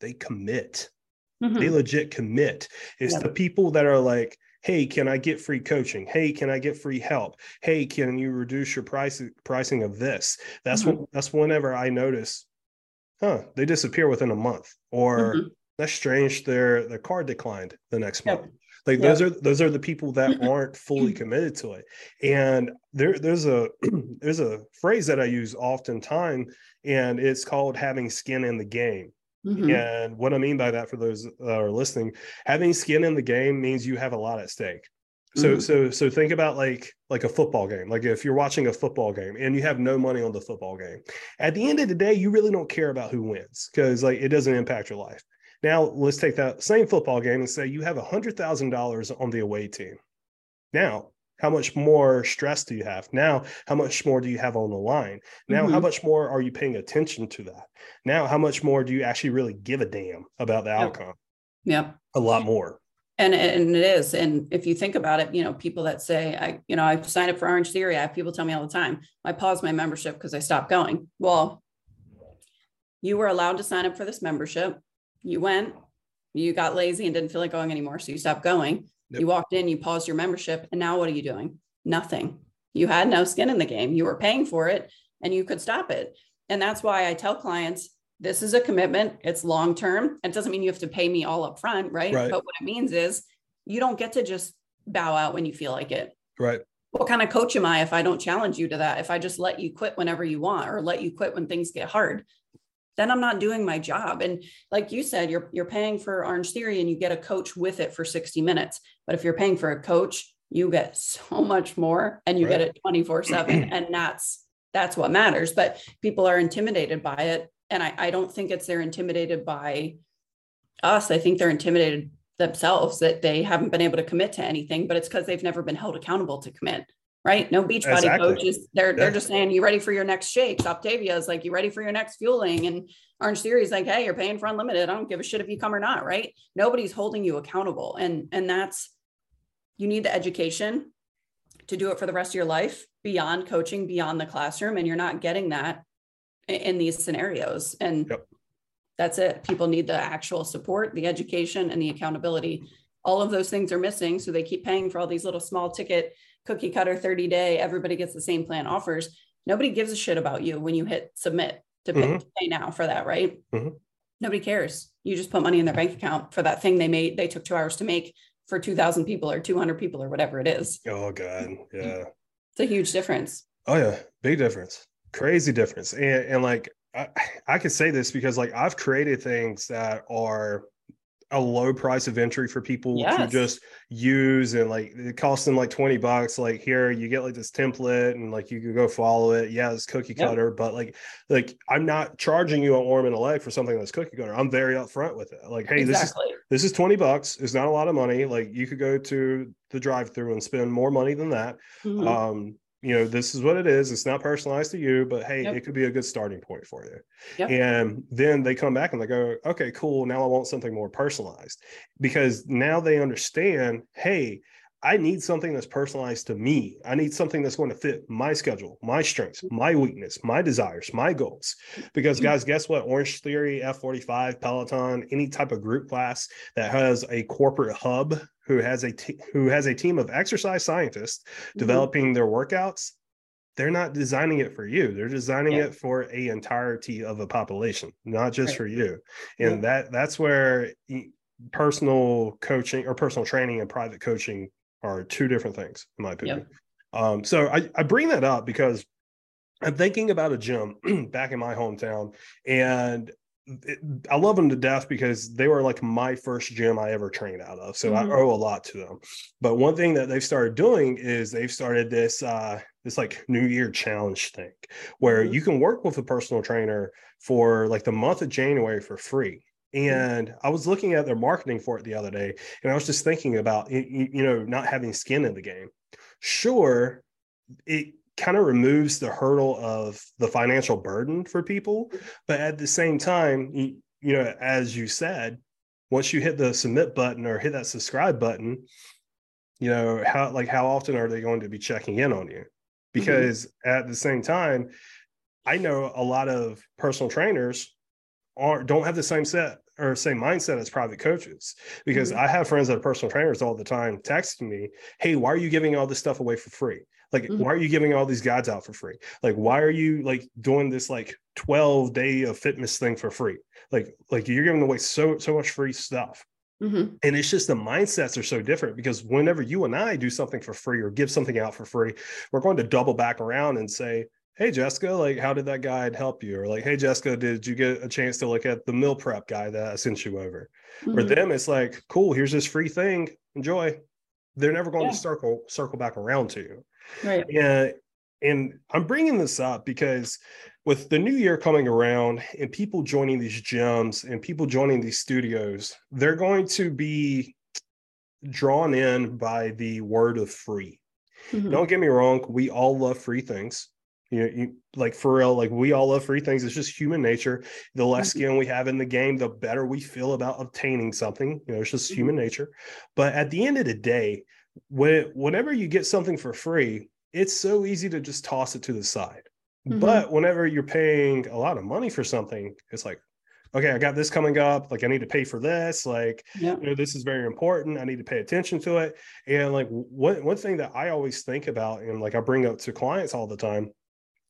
they commit. Mm-hmm. They legit commit. It's the people that are like, hey, can I get free coaching? Hey, can I get free help? Hey, can you reduce your price pricing of this? That's mm-hmm. when that's whenever I notice, huh, they disappear within a month. Or mm-hmm. that's strange, their their card declined the next yep. month. Like yep. those are those are the people that aren't fully committed to it. And there there's a there's a phrase that I use oftentimes, and it's called having skin in the game. Mm-hmm. And what I mean by that for those that are listening, having skin in the game means you have a lot at stake. So mm-hmm. so so think about like like a football game. Like if you're watching a football game and you have no money on the football game, at the end of the day, you really don't care about who wins because like it doesn't impact your life. Now let's take that same football game and say you have a hundred thousand dollars on the away team. Now how much more stress do you have? Now how much more do you have on the line? Now mm-hmm. how much more are you paying attention to that? Now how much more do you actually really give a damn about the outcome? Yeah a lot more. And and it is. And if you think about it you know people that say i you know i signed up for orange theory i have people tell me all the time i paused my membership because i stopped going. Well you were allowed to sign up for this membership. You went you got lazy and didn't feel like going anymore so you stopped going Yep. You walked in, you paused your membership, and now what are you doing? Nothing. You had no skin in the game. You were paying for it and you could stop it. And that's why I tell clients this is a commitment, it's long term. It doesn't mean you have to pay me all up front, right? right? But what it means is you don't get to just bow out when you feel like it. Right. What kind of coach am I if I don't challenge you to that? If I just let you quit whenever you want or let you quit when things get hard? Then I'm not doing my job. And like you said, you're you're paying for Orange Theory and you get a coach with it for 60 minutes. But if you're paying for a coach, you get so much more and you right. get it 24-7. and that's that's what matters. But people are intimidated by it. And I, I don't think it's they're intimidated by us. I think they're intimidated themselves that they haven't been able to commit to anything, but it's because they've never been held accountable to commit. Right. No beach body exactly. coaches. They're yeah. they're just saying, you ready for your next shakes? Optavia is like, you ready for your next fueling? And Orange Theory is like, hey, you're paying for unlimited. I don't give a shit if you come or not. Right. Nobody's holding you accountable. And and that's you need the education to do it for the rest of your life beyond coaching, beyond the classroom. And you're not getting that in these scenarios. And yep. that's it. People need the actual support, the education, and the accountability. All of those things are missing. So they keep paying for all these little small ticket cookie cutter 30 day, everybody gets the same plan offers. Nobody gives a shit about you when you hit submit to pay, mm-hmm. pay now for that, right? Mm-hmm. Nobody cares. You just put money in their bank account for that thing they made, they took two hours to make for 2000 people or 200 people or whatever it is. Oh God. Yeah. It's a huge difference. Oh yeah. Big difference. Crazy difference. And, and like, I, I could say this because like I've created things that are a low price of entry for people yes. to just use and like it costs them like 20 bucks like here you get like this template and like you can go follow it yeah it's cookie cutter yep. but like like i'm not charging you an arm and a leg for something that's cookie cutter i'm very upfront with it like hey exactly. this is this is 20 bucks it's not a lot of money like you could go to the drive through and spend more money than that mm-hmm. um you know this is what it is it's not personalized to you but hey yep. it could be a good starting point for you yep. and then they come back and they go okay cool now i want something more personalized because now they understand hey I need something that's personalized to me. I need something that's going to fit my schedule, my strengths, my weakness, my desires, my goals. Because, guys, guess what? Orange Theory, F45, Peloton, any type of group class that has a corporate hub who has a t- who has a team of exercise scientists mm-hmm. developing their workouts, they're not designing it for you. They're designing yeah. it for a entirety of a population, not just right. for you. And yeah. that that's where personal coaching or personal training and private coaching are two different things, in my opinion. Yep. Um, so I, I bring that up because I'm thinking about a gym back in my hometown, and it, I love them to death because they were like my first gym I ever trained out of. So mm-hmm. I owe a lot to them. But one thing that they've started doing is they've started this uh this like New Year challenge thing where mm-hmm. you can work with a personal trainer for like the month of January for free. Mm-hmm. And I was looking at their marketing for it the other day, and I was just thinking about you know not having skin in the game. Sure, it kind of removes the hurdle of the financial burden for people, but at the same time, you, you know, as you said, once you hit the submit button or hit that subscribe button, you know how like how often are they going to be checking in on you? Mm-hmm. Because mm-hmm. at the same time, I know a lot of personal trainers aren't don't have the same set or same mindset as private coaches because mm-hmm. I have friends that are personal trainers all the time texting me, "Hey, why are you giving all this stuff away for free? Like, mm-hmm. why are you giving all these guides out for free? Like, why are you like doing this like 12 day of fitness thing for free? Like, like you're giving away so so much free stuff." Mm-hmm. And it's just the mindsets are so different because whenever you and I do something for free or give something out for free, we're going to double back around and say, hey jessica like how did that guide help you? or like hey jessica did you get a chance to look at the meal prep guy that i sent you over? Mm-hmm. for them it's like cool here's this free thing. Enjoy. They're never going yeah. to circle circle back around to you. Right. And and i'm bringing this up because with the new year coming around and people joining these gyms and people joining these studios they're going to be drawn in by the word of free. Mm-hmm. don't get me wrong we all love free things you know, you, like for real, like we all love free things. It's just human nature. The less mm-hmm. skin we have in the game, the better we feel about obtaining something. You know, it's just mm-hmm. human nature. But at the end of the day, when whenever you get something for free, it's so easy to just toss it to the side. Mm-hmm. But whenever you're paying a lot of money for something, it's like, okay, I got this coming up. Like I need to pay for this. Like, yeah. you know, this is very important. I need to pay attention to it. And like one one thing that I always think about and like I bring up to clients all the time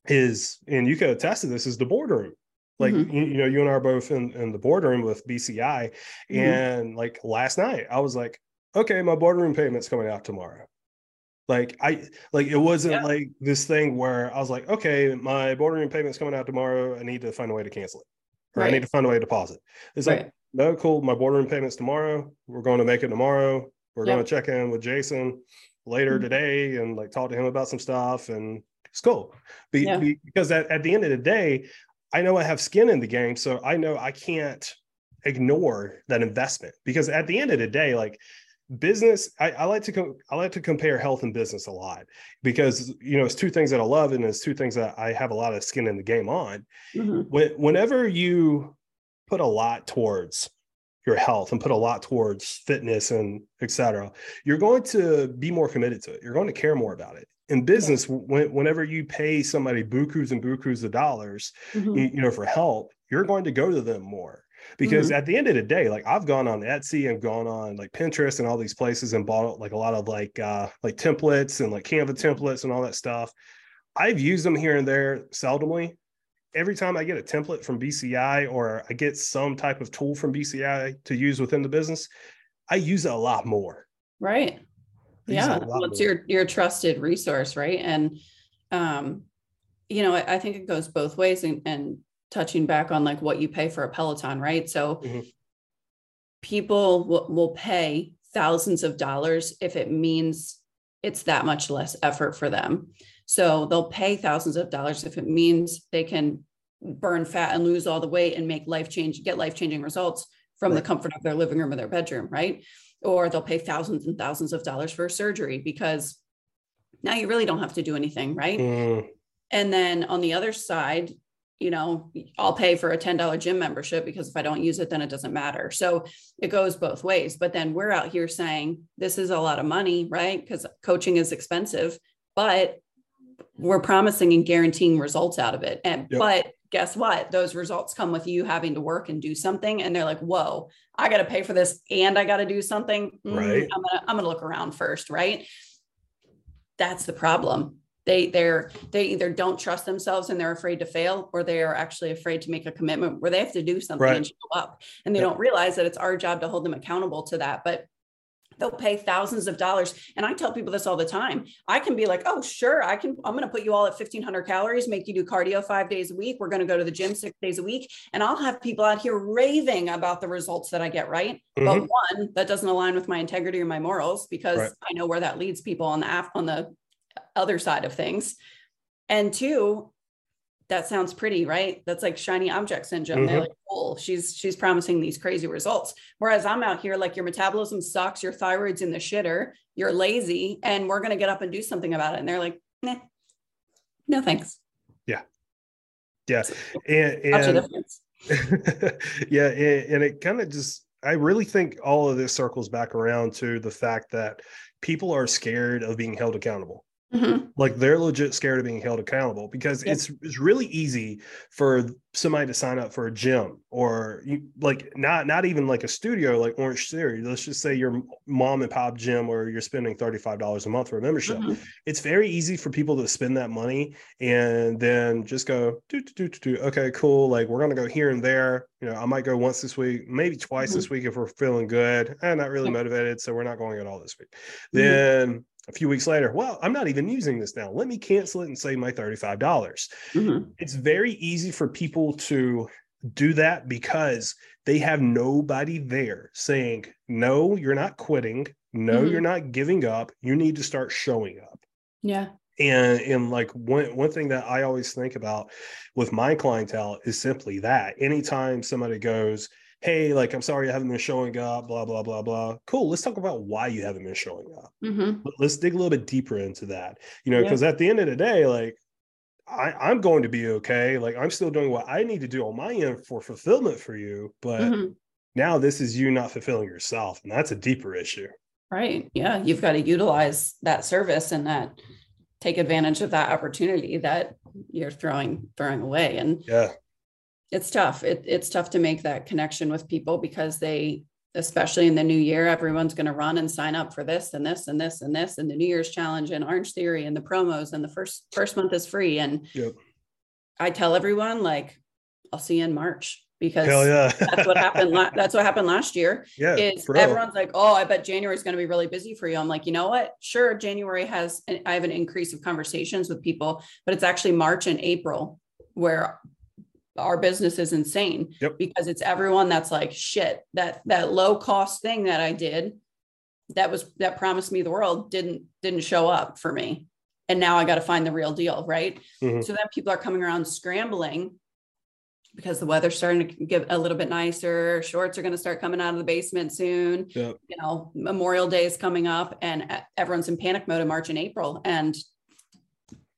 is, and you could attest to this, is the boardroom. Like mm-hmm. you, you, know, you and I are both in, in the boardroom with BCI, mm-hmm. and like last night, I was like, okay, my boardroom payment's coming out tomorrow. Like I like it wasn't yeah. like this thing where I was like, okay, my boardroom payment's coming out tomorrow. I need to find a way to cancel it, or right. I need to find a way to deposit. It's right. like, no, cool. My boardroom payment's tomorrow. We're going to make it tomorrow. We're yep. going to check in with Jason later mm-hmm. today and like talk to him about some stuff and it's cool. Be, yeah. be, because at, at the end of the day, I know I have skin in the game, so I know I can't ignore that investment because at the end of the day, like business, I, I like to co- I like to compare health and business a lot because you know it's two things that I love and it's two things that I have a lot of skin in the game on. Mm-hmm. When, whenever you put a lot towards your health and put a lot towards fitness and etc you're going to be more committed to it you're going to care more about it in business when, whenever you pay somebody bukus and bukus of dollars mm-hmm. you, you, know for help you're going to go to them more because mm-hmm. at the end of the day like i've gone on etsy and gone on like pinterest and all these places and bought like a lot of like uh like templates and like canva templates and all that stuff i've used them here and there seldomly every time I get a template from BCI or I get some type of tool from BCI to use within the business, I use it a lot more. Right. Yeah. Well, it's your your trusted resource, right? And um, you know, I, I think it goes both ways and, and touching back on like what you pay for a Peloton, right? So mm-hmm. people will, will pay thousands of dollars if it means it's that much less effort for them. So they'll pay thousands of dollars if it means they can burn fat and lose all the weight and make life change, get life changing results from right. the comfort of their living room or their bedroom, right? Or they'll pay thousands and thousands of dollars for surgery because now you really don't have to do anything, right? Mm. And then on the other side, you know, I'll pay for a $10 gym membership because if I don't use it, then it doesn't matter. So it goes both ways. But then we're out here saying this is a lot of money, right? Because coaching is expensive, but we're promising and guaranteeing results out of it. And yep. but guess what? Those results come with you having to work and do something. And they're like, whoa, I got to pay for this and I got to do something. Mm, right. I'm gonna, I'm gonna look around first, right? That's the problem. They they're they either don't trust themselves and they're afraid to fail, or they are actually afraid to make a commitment where they have to do something right. and show up. And they yep. don't realize that it's our job to hold them accountable to that. But they'll pay thousands of dollars. And i tell people this all the time. I can be like oh sure i can i'm going to put you all at 1500 calories make you do cardio five days a week. We're going to go to the gym six days a week. And i'll have people out here raving about the results that i get right? Mm-hmm. but one that doesn't align with my integrity or my morals because right. i know where that leads people on the on the other side of things. And two that sounds pretty, right? That's like shiny object syndrome. Mm-hmm. They're like, cool. She's she's promising these crazy results. Whereas I'm out here like your metabolism sucks, your thyroid's in the shitter, you're lazy, and we're gonna get up and do something about it. And they're like, nah, no thanks. Yeah. Yeah. And, and yeah, and, and it kind of just I really think all of this circles back around to the fact that people are scared of being held accountable. Mm-hmm. Like they're legit scared of being held accountable because yep. it's it's really easy for somebody to sign up for a gym or you, like not not even like a studio like Orange Theory. Let's just say your mom and pop gym or you're spending thirty five dollars a month for a membership. Mm-hmm. It's very easy for people to spend that money and then just go do do do do. Okay, cool. Like we're gonna go here and there. You know, I might go once this week, maybe twice mm-hmm. this week if we're feeling good. I'm not really motivated, so we're not going at all this week. Mm-hmm. Then a few weeks later, well, I'm not even using this now. Let me cancel it and save my 35. dollars mm-hmm. It's very easy for people to do that because they have nobody there saying, no, you're not quitting. No, mm-hmm. you're not giving up. You need to start showing up. Yeah. And, and like one, one thing that I always think about with my clientele is simply that anytime somebody goes, hey, like, I'm sorry I haven't been showing up, blah, blah, blah, blah. Cool. Let's talk about why you haven't been showing up. Mm-hmm. Let's dig a little bit deeper into that, you know, because yeah. at the end of the day, like, I, I'm going to be okay. Like, I'm still doing what I need to do on my end for fulfillment for you. But mm-hmm. now this is you not fulfilling yourself. And that's a deeper issue. Right. Yeah. You've got to utilize that service and that take advantage of that opportunity that you're throwing throwing away and yeah it's tough. It, it's tough to make that connection with people because they, especially in the new year, everyone's going to run and sign up for this and this and this and this and the New Year's challenge and Orange Theory and the promos and the first first month is free. And yep. I tell everyone like, I'll see you in March because yeah. that's what happened. La- that's what happened last year. Yeah, is bro. everyone's like, oh, I bet January is going to be really busy for you. I'm like, you know what? Sure, January has. I have an increase of conversations with people, but it's actually March and April where our business is insane yep. because it's everyone that's like shit that that low cost thing that i did that was that promised me the world didn't didn't show up for me and now i got to find the real deal right mm-hmm. so then people are coming around scrambling because the weather's starting to get a little bit nicer. Shorts are going to start coming out of the basement soon. Yep. You know, Memorial Day is coming up and everyone's in panic mode in March and April. And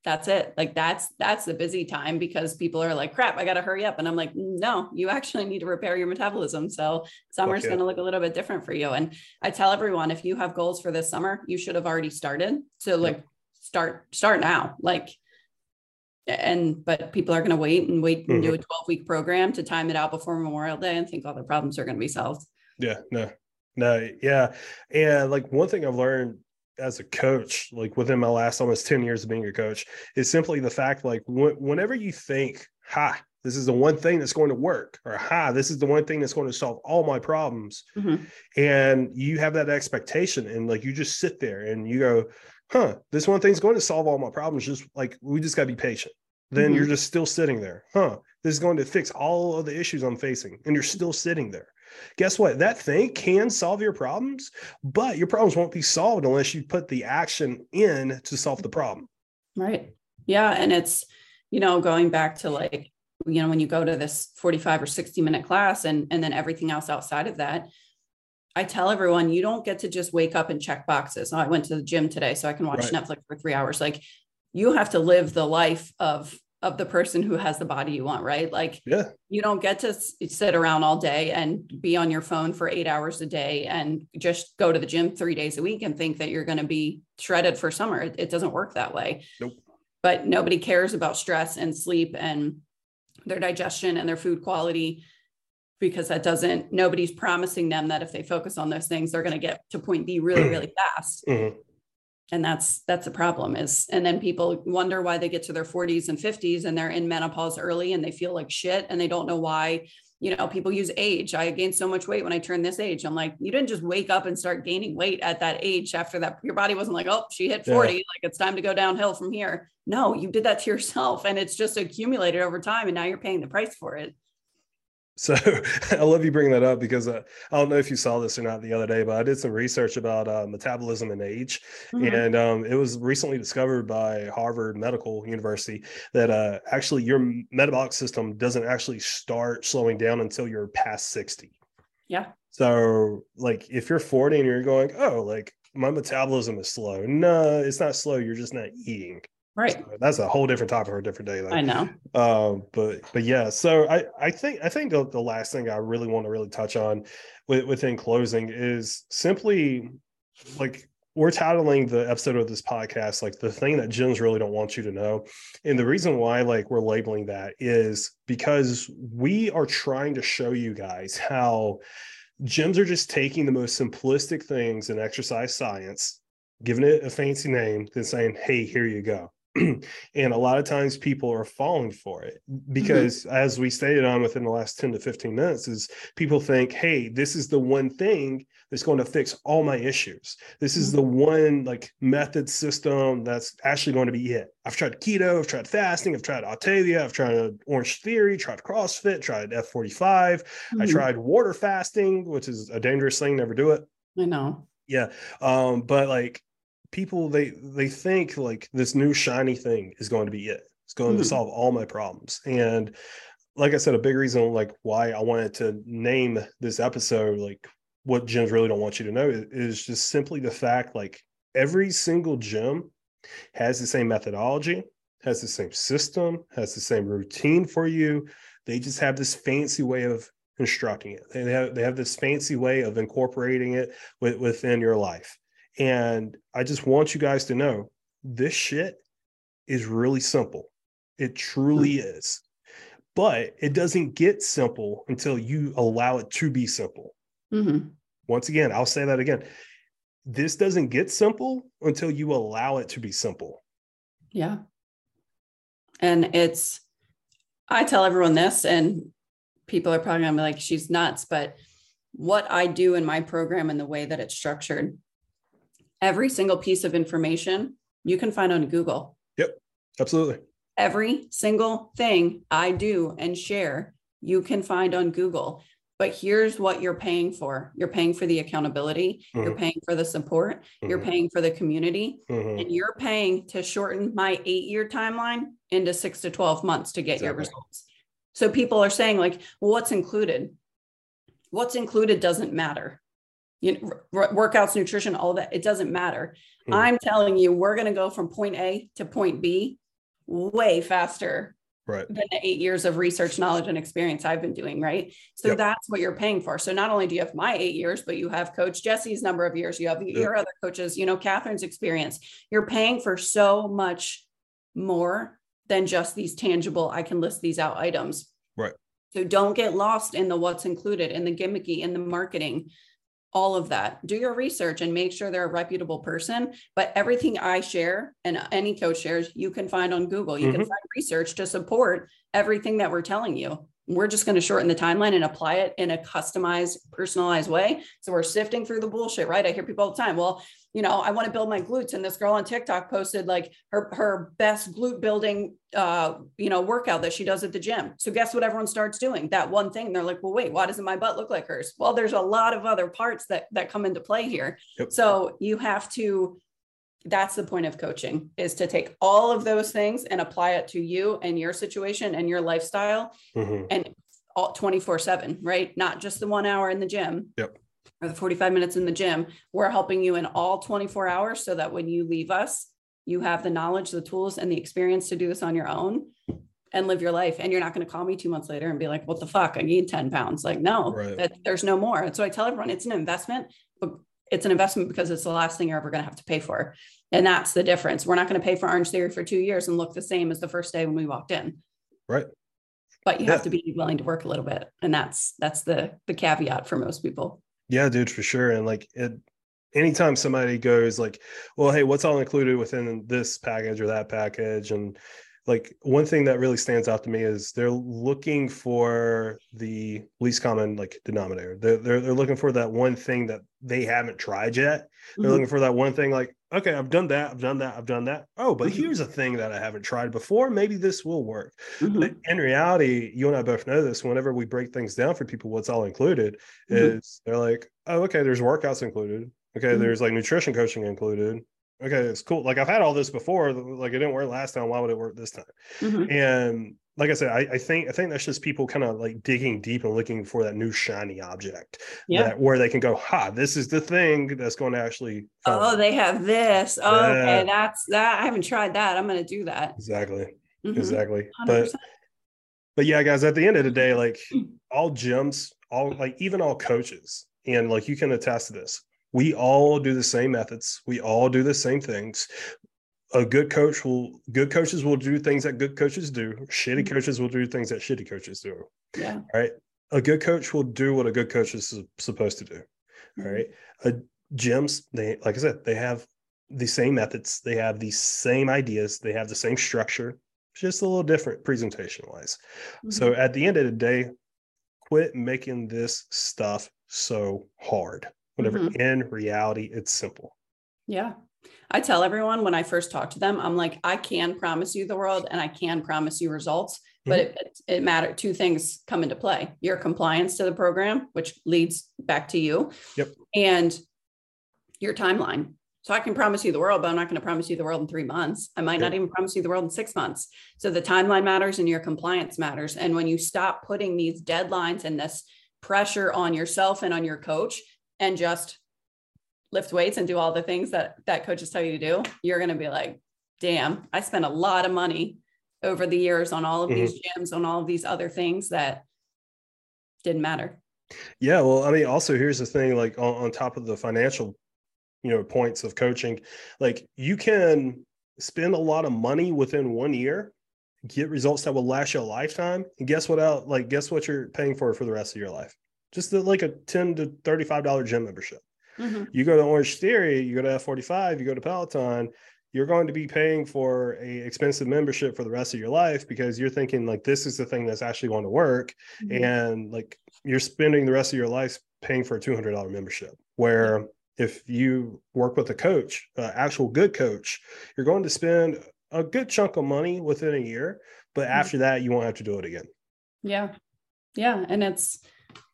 that's it. Like that's that's the busy time because people are like, crap, I gotta hurry up. And I'm like, no, you actually need to repair your metabolism. So summer's okay. gonna look a little bit different for you. And I tell everyone if you have goals for this summer, you should have already started. So like yep. start start now. Like and but people are going to wait and wait and mm-hmm. do a 12 week program to time it out before memorial day and think all their problems are going to be solved yeah no no yeah and like one thing i've learned as a coach like within my last almost 10 years of being a coach is simply the fact like wh- whenever you think ha this is the one thing that's going to work or ha this is the one thing that's going to solve all my problems mm-hmm. and you have that expectation and like you just sit there and you go huh, this one thing's going to solve all my problems. Just like we just got to be patient. Then mm-hmm. you're just still sitting there, huh? This is going to fix all of the issues I'm facing, and you're still sitting there. Guess what? That thing can solve your problems, but your problems won't be solved unless you put the action in to solve the problem. Right. Yeah. And it's, you know, going back to like, you know, when you go to this 45 or 60 minute class and, and then everything else outside of that, I tell everyone you don't get to just wake up and check boxes. Oh, I went to the gym today so I can watch right. Netflix for 3 hours. Like you have to live the life of of the person who has the body you want, right? Like yeah. you don't get to sit around all day and be on your phone for 8 hours a day and just go to the gym 3 days a week and think that you're going to be shredded for summer. It, it doesn't work that way. Nope. But nobody cares about stress and sleep and their digestion and their food quality because that doesn't nobody's promising them that if they focus on those things they're going to get to point b really really fast mm-hmm. And that's that's a problem is and then people wonder why they get to their 40s and 50s and they're in menopause early and they feel like shit and they don't know why you know people use age. I gained so much weight when i turned this age. I'm like you didn't just wake up and start gaining weight at that age after that your body wasn't like oh she hit 40 yeah. like it's time to go downhill from here. No you did that to yourself and it's just accumulated over time and now you're paying the price for it so I love you bringing that up because uh, I don't know if you saw this or not the other day, but I did some research about uh, metabolism and age, mm-hmm. and um, it was recently discovered by Harvard Medical University that uh, actually your metabolic system doesn't actually start slowing down until you're past sixty. Yeah. So like if you're forty and you're going, oh, like my metabolism is slow. No, it's not slow. You're just not eating. Right. So that's a whole different topic for a different day. Though. I know. Um, but but yeah, so I I think I think the, the last thing I really want to really touch on with, within closing is simply like we're titling the episode of this podcast like the thing that gyms really don't want you to know and the reason why like we're labeling that is because we are trying to show you guys how gyms are just taking the most simplistic things in exercise science giving it a fancy name then saying hey here you go and a lot of times people are falling for it mm-hmm. because mm-hmm. as we stated on within the last 10 to 15 minutes is people think hey this is the one thing that's going to fix all my issues this is mm-hmm. the one like method system that's actually going to be it i've tried keto i've tried fasting i've tried Optavia i've tried orange theory tried crossfit tried f45 mm-hmm. i tried water fasting which is a dangerous thing never do it i know yeah um but like people they they think like this new shiny thing is going to be it. It's going mm. to hmm. solve all my problems. And like I said, a big reason like why I wanted to name this episode like what gyms really don't want you to know is, is just simply the fact like every single gym has the same methodology, has the same system, has the same routine for you. They just have this fancy way of instructing it. They have they have this fancy way of incorporating it with, within your life. And I just want you guys to know this shit is really simple. It truly mm-hmm. is. But it doesn't get simple until you allow it to be simple. Mm-hmm. Once again, I'll say that again. This doesn't get simple until you allow it to be simple. Yeah. And it's, I tell everyone this, and people are probably gonna be like, she's nuts. But what I do in my program and the way that it's structured every single piece of information you can find on Google. Yep, absolutely. Every single thing I do and share, you can find on Google. But here's what you're paying for you're paying for the accountability, mm-hmm. you're paying for the support, mm-hmm. you're paying for the community, mm-hmm. and you're paying to shorten my eight year timeline into six to 12 months to get exactly. your results. So people are saying, like, well, what's included? What's included doesn't matter. You know, r- workouts, nutrition, all that, it doesn't matter. Mm-hmm. I'm telling you, we're going to go from point A to point B way faster right. than the eight years of research, knowledge, and experience I've been doing. Right. So yep. that's what you're paying for. So not only do you have my eight years, but you have Coach Jesse's number of years, you have yep. your other coaches, you know, Catherine's experience. You're paying for so much more than just these tangible, I can list these out items. Right. So don't get lost in the what's included, in the gimmicky, in the marketing all of that. Do your research and make sure they're a reputable person. But everything I share and any coach shares, you can find on Google. You mm-hmm. can find research to support everything that we're telling you. We're just going to shorten the timeline and apply it in a customized, personalized way. So we're sifting through the bullshit, right? I hear people all the time. Well, you know, I want to build my glutes. And this girl on TikTok posted like her, her best glute building, uh, you know, workout that she does at the gym. So guess what everyone starts doing? That one thing. They're like, well, wait, why doesn't my butt look like hers? Well, there's a lot of other parts that, that come into play here. Yep. So you have to, that's the point of coaching is to take all of those things and apply it to you and your situation and your lifestyle mm-hmm. and all 24 seven, right? Not just the one hour in the gym. Yep or the 45 minutes in the gym, we're helping you in all 24 hours so that when you leave us, you have the knowledge, the tools, and the experience to do this on your own and live your life. And you're not going to call me two months later and be like, what the fuck? I need 10 pounds. Like, no, right. that, there's no more. And so I tell everyone it's an investment, but it's an investment because it's the last thing you're ever going to have to pay for. And that's the difference. We're not going to pay for Orange Theory for two years and look the same as the first day when we walked in. Right. But you yeah. have to be willing to work a little bit. And that's that's the the caveat for most people. Yeah, dude, for sure. And like it anytime somebody goes like, well, hey, what's all included within this package or that package? And like one thing that really stands out to me is they're looking for the least common like denominator. They're, they're, they're looking for that one thing that they haven't tried yet. They're mm-hmm. looking for that one thing like, okay, I've done that, I've done that, I've done that. Oh, but mm-hmm. here's a thing that I haven't tried before. Maybe this will work. Mm-hmm. in reality, you and I both know this. Whenever we break things down for people, what's all included mm-hmm. is they're like, oh, okay, there's workouts included. Okay, mm-hmm. there's like nutrition coaching included okay, it's cool. Like I've had all this before. Like it didn't work last time. Why would it work this time? Mm-hmm. And like I said, I, I, think I think that's just people kind of like digging deep and looking for that new shiny object. Yeah. That, where they can go, ha, this is the thing that's going to actually. Oh, they have this. Oh, yeah. okay, that's that. I haven't tried that. I'm going to do that. Exactly. Mm-hmm. Exactly. 100%. But but yeah, guys, at the end of the day, like all gyms, all like even all coaches, and like you can attest to this we all do the same methods. We all do the same things. A good coach will good coaches will do things that good coaches do. Shitty mm-hmm. coaches will do things that shitty coaches do. Yeah. Right? A good coach will do what a good coach is supposed to do. Mm-hmm. all right? A gyms they like i said they have the same methods. They have the same ideas. They have the same structure. Just a little different presentation wise mm-hmm. so at the end of the day quit making this stuff so hard whenever mm-hmm. in reality it's simple yeah i tell everyone when i first talk to them i'm like i can promise you the world and i can promise you results but mm-hmm. it, it matter two things come into play your compliance to the program which leads back to you yep and your timeline so I can promise you the world, but I'm not going to promise you the world in three months. I might not even promise you the world in six months. So the timeline matters and your compliance matters. And when you stop putting these deadlines and this pressure on yourself and on your coach, and just lift weights and do all the things that that coaches tell you to do, you're going to be like, damn, I spent a lot of money over the years on all of mm-hmm. these gyms, on all of these other things that didn't matter. Yeah. Well, I mean, also here's the thing, like on, on top of the financial, you know, points of coaching, like you can spend a lot of money within one year get results that will last you a lifetime and guess what out like guess what you're paying for for the rest of your life just the, like a 10 to $35 gym membership. Mm-hmm. You go to Orange Theory, you go to F45, you go to Peloton, you're going to be paying for a expensive membership for the rest of your life because you're thinking like this is the thing that's actually going to work mm-hmm. and like you're spending the rest of your life paying for a $200 membership where if you work with a coach uh, actual good coach you're going to spend a good chunk of money within a year but mm-hmm. after that you won't have to do it again yeah yeah and it's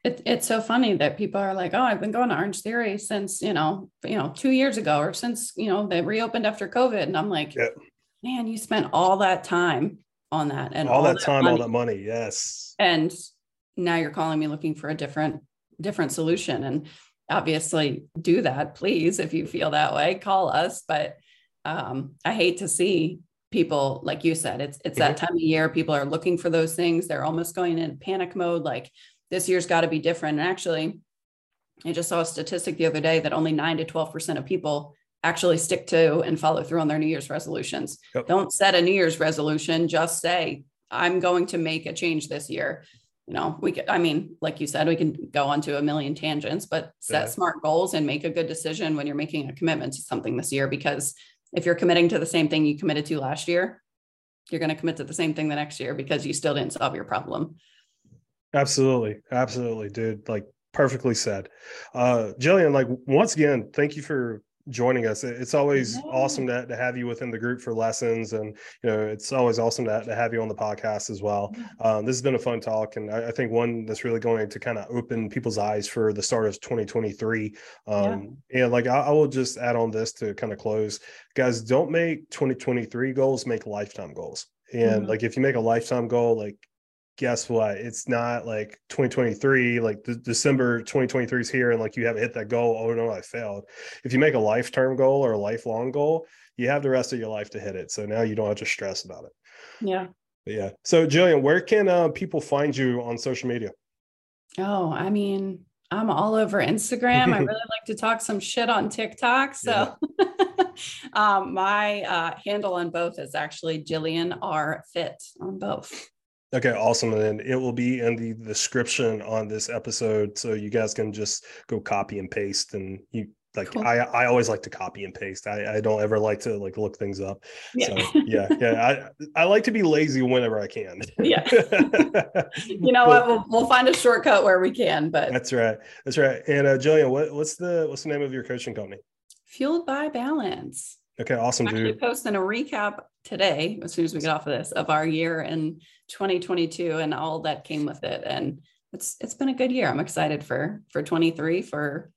it, it's so funny that people are like, oh, I've been going to Orange Theory since, you know, you know, two years ago or since, you know, they reopened after COVID. And I'm like, yep. man, you spent all that time on that and all, all that, that time, money. all that money. Yes. And now you're calling me looking for a different, different solution. And obviously do that, please, if you feel that way, call us. But um, I hate to see people, like you said, it's it's mm-hmm. that time of year. People are looking for those things. They're almost going in panic mode, like this year's got to be different. And actually, I just saw a statistic the other day that only nine to 12% of people actually stick to and follow through on their New Year's resolutions. Yep. Don't set a New Year's resolution, just say, I'm going to make a change this year. You know, we could, I mean, like you said, we can go on to a million tangents, but set yeah. smart goals and make a good decision when you're making a commitment to something this year. Because if you're committing to the same thing you committed to last year, you're going to commit to the same thing the next year because you still didn't solve your problem. Absolutely. Absolutely, dude. Like perfectly said. Uh Jillian, like once again, thank you for joining us. It's always awesome to, to have you within the group for lessons. And, you know, it's always awesome to, to have you on the podcast as well. Um, this has been a fun talk. And I, I think one that's really going to kind of open people's eyes for the start of 2023. Um, yeah. And like, I, I will just add on this to kind of close guys, don't make 2023 goals, make lifetime goals. And mm-hmm. like, if you make a lifetime goal, like guess what? It's not like 2023, like the December 2023 is here and like you haven't hit that goal. Oh no, I failed. If you make a life term goal or a lifelong goal, you have the rest of your life to hit it. So now you don't have to stress about it. Yeah. But yeah. So Jillian, where can uh, people find you on social media? Oh, I mean, I'm all over Instagram. I really like to talk some shit on TikTok. So yeah. um, my uh, handle on both is actually Jillian R Fit on both. Okay, awesome. And then it will be in the description on this episode. So you guys can just go copy and paste and you like cool. I I always like to copy and paste. I, I don't ever like to like look things up. Yeah. So yeah, yeah. I, I like to be lazy whenever I can. Yeah. you know what? We'll, we'll find a shortcut where we can, but that's right. That's right. And uh Jillian, what, what's the what's the name of your coaching company? Fueled by balance. Okay, awesome. I'm actually dude. posting a recap today, as soon as we get off of this, of our year in 2022 and all that came with it. And it's it's been a good year. I'm excited for for 23 for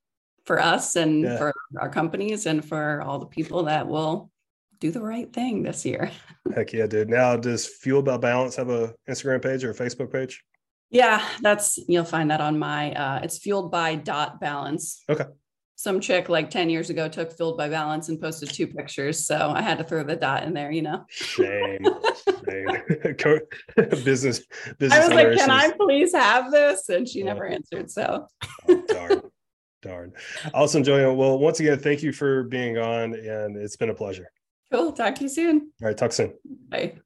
for us and yeah. for our companies and for all the people that will do the right thing this year. Heck yeah, dude. Now does Fuel by Balance have a Instagram page or a Facebook page? Yeah, that's you'll find that on my uh it's fueled by dot balance. Okay some chick like 10 years ago took fueled by Balance and posted two pictures. So I had to throw the dot in there, you know. Shame. Shame. business, business. I was like, can I please have this? And she never answered. So oh, darn. Darn. Awesome, Jillian. Well, once again, thank you for being on and it's been a pleasure. Cool. Talk to you soon. All right. Talk soon. Bye.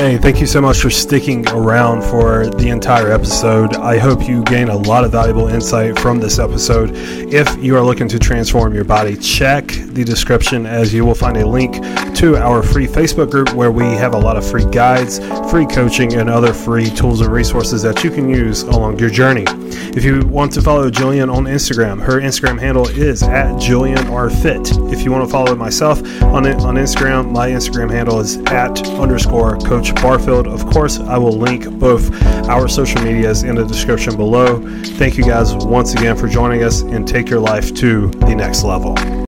Hey, thank you so much for sticking around for the entire episode. I hope you gain a lot of valuable insight from this episode. If you are looking to transform your body, check the description as you will find a link to our free Facebook group where we have a lot of free guides, free coaching, and other free tools and resources that you can use along your journey. If you want to follow Jillian on Instagram, her Instagram handle is at Jillian R Fit. If you want to follow myself on on Instagram, my Instagram handle is at underscore coach Barfield. Of course, I will link both our social medias in the description below. Thank you guys once again for joining us and take your life to the next level.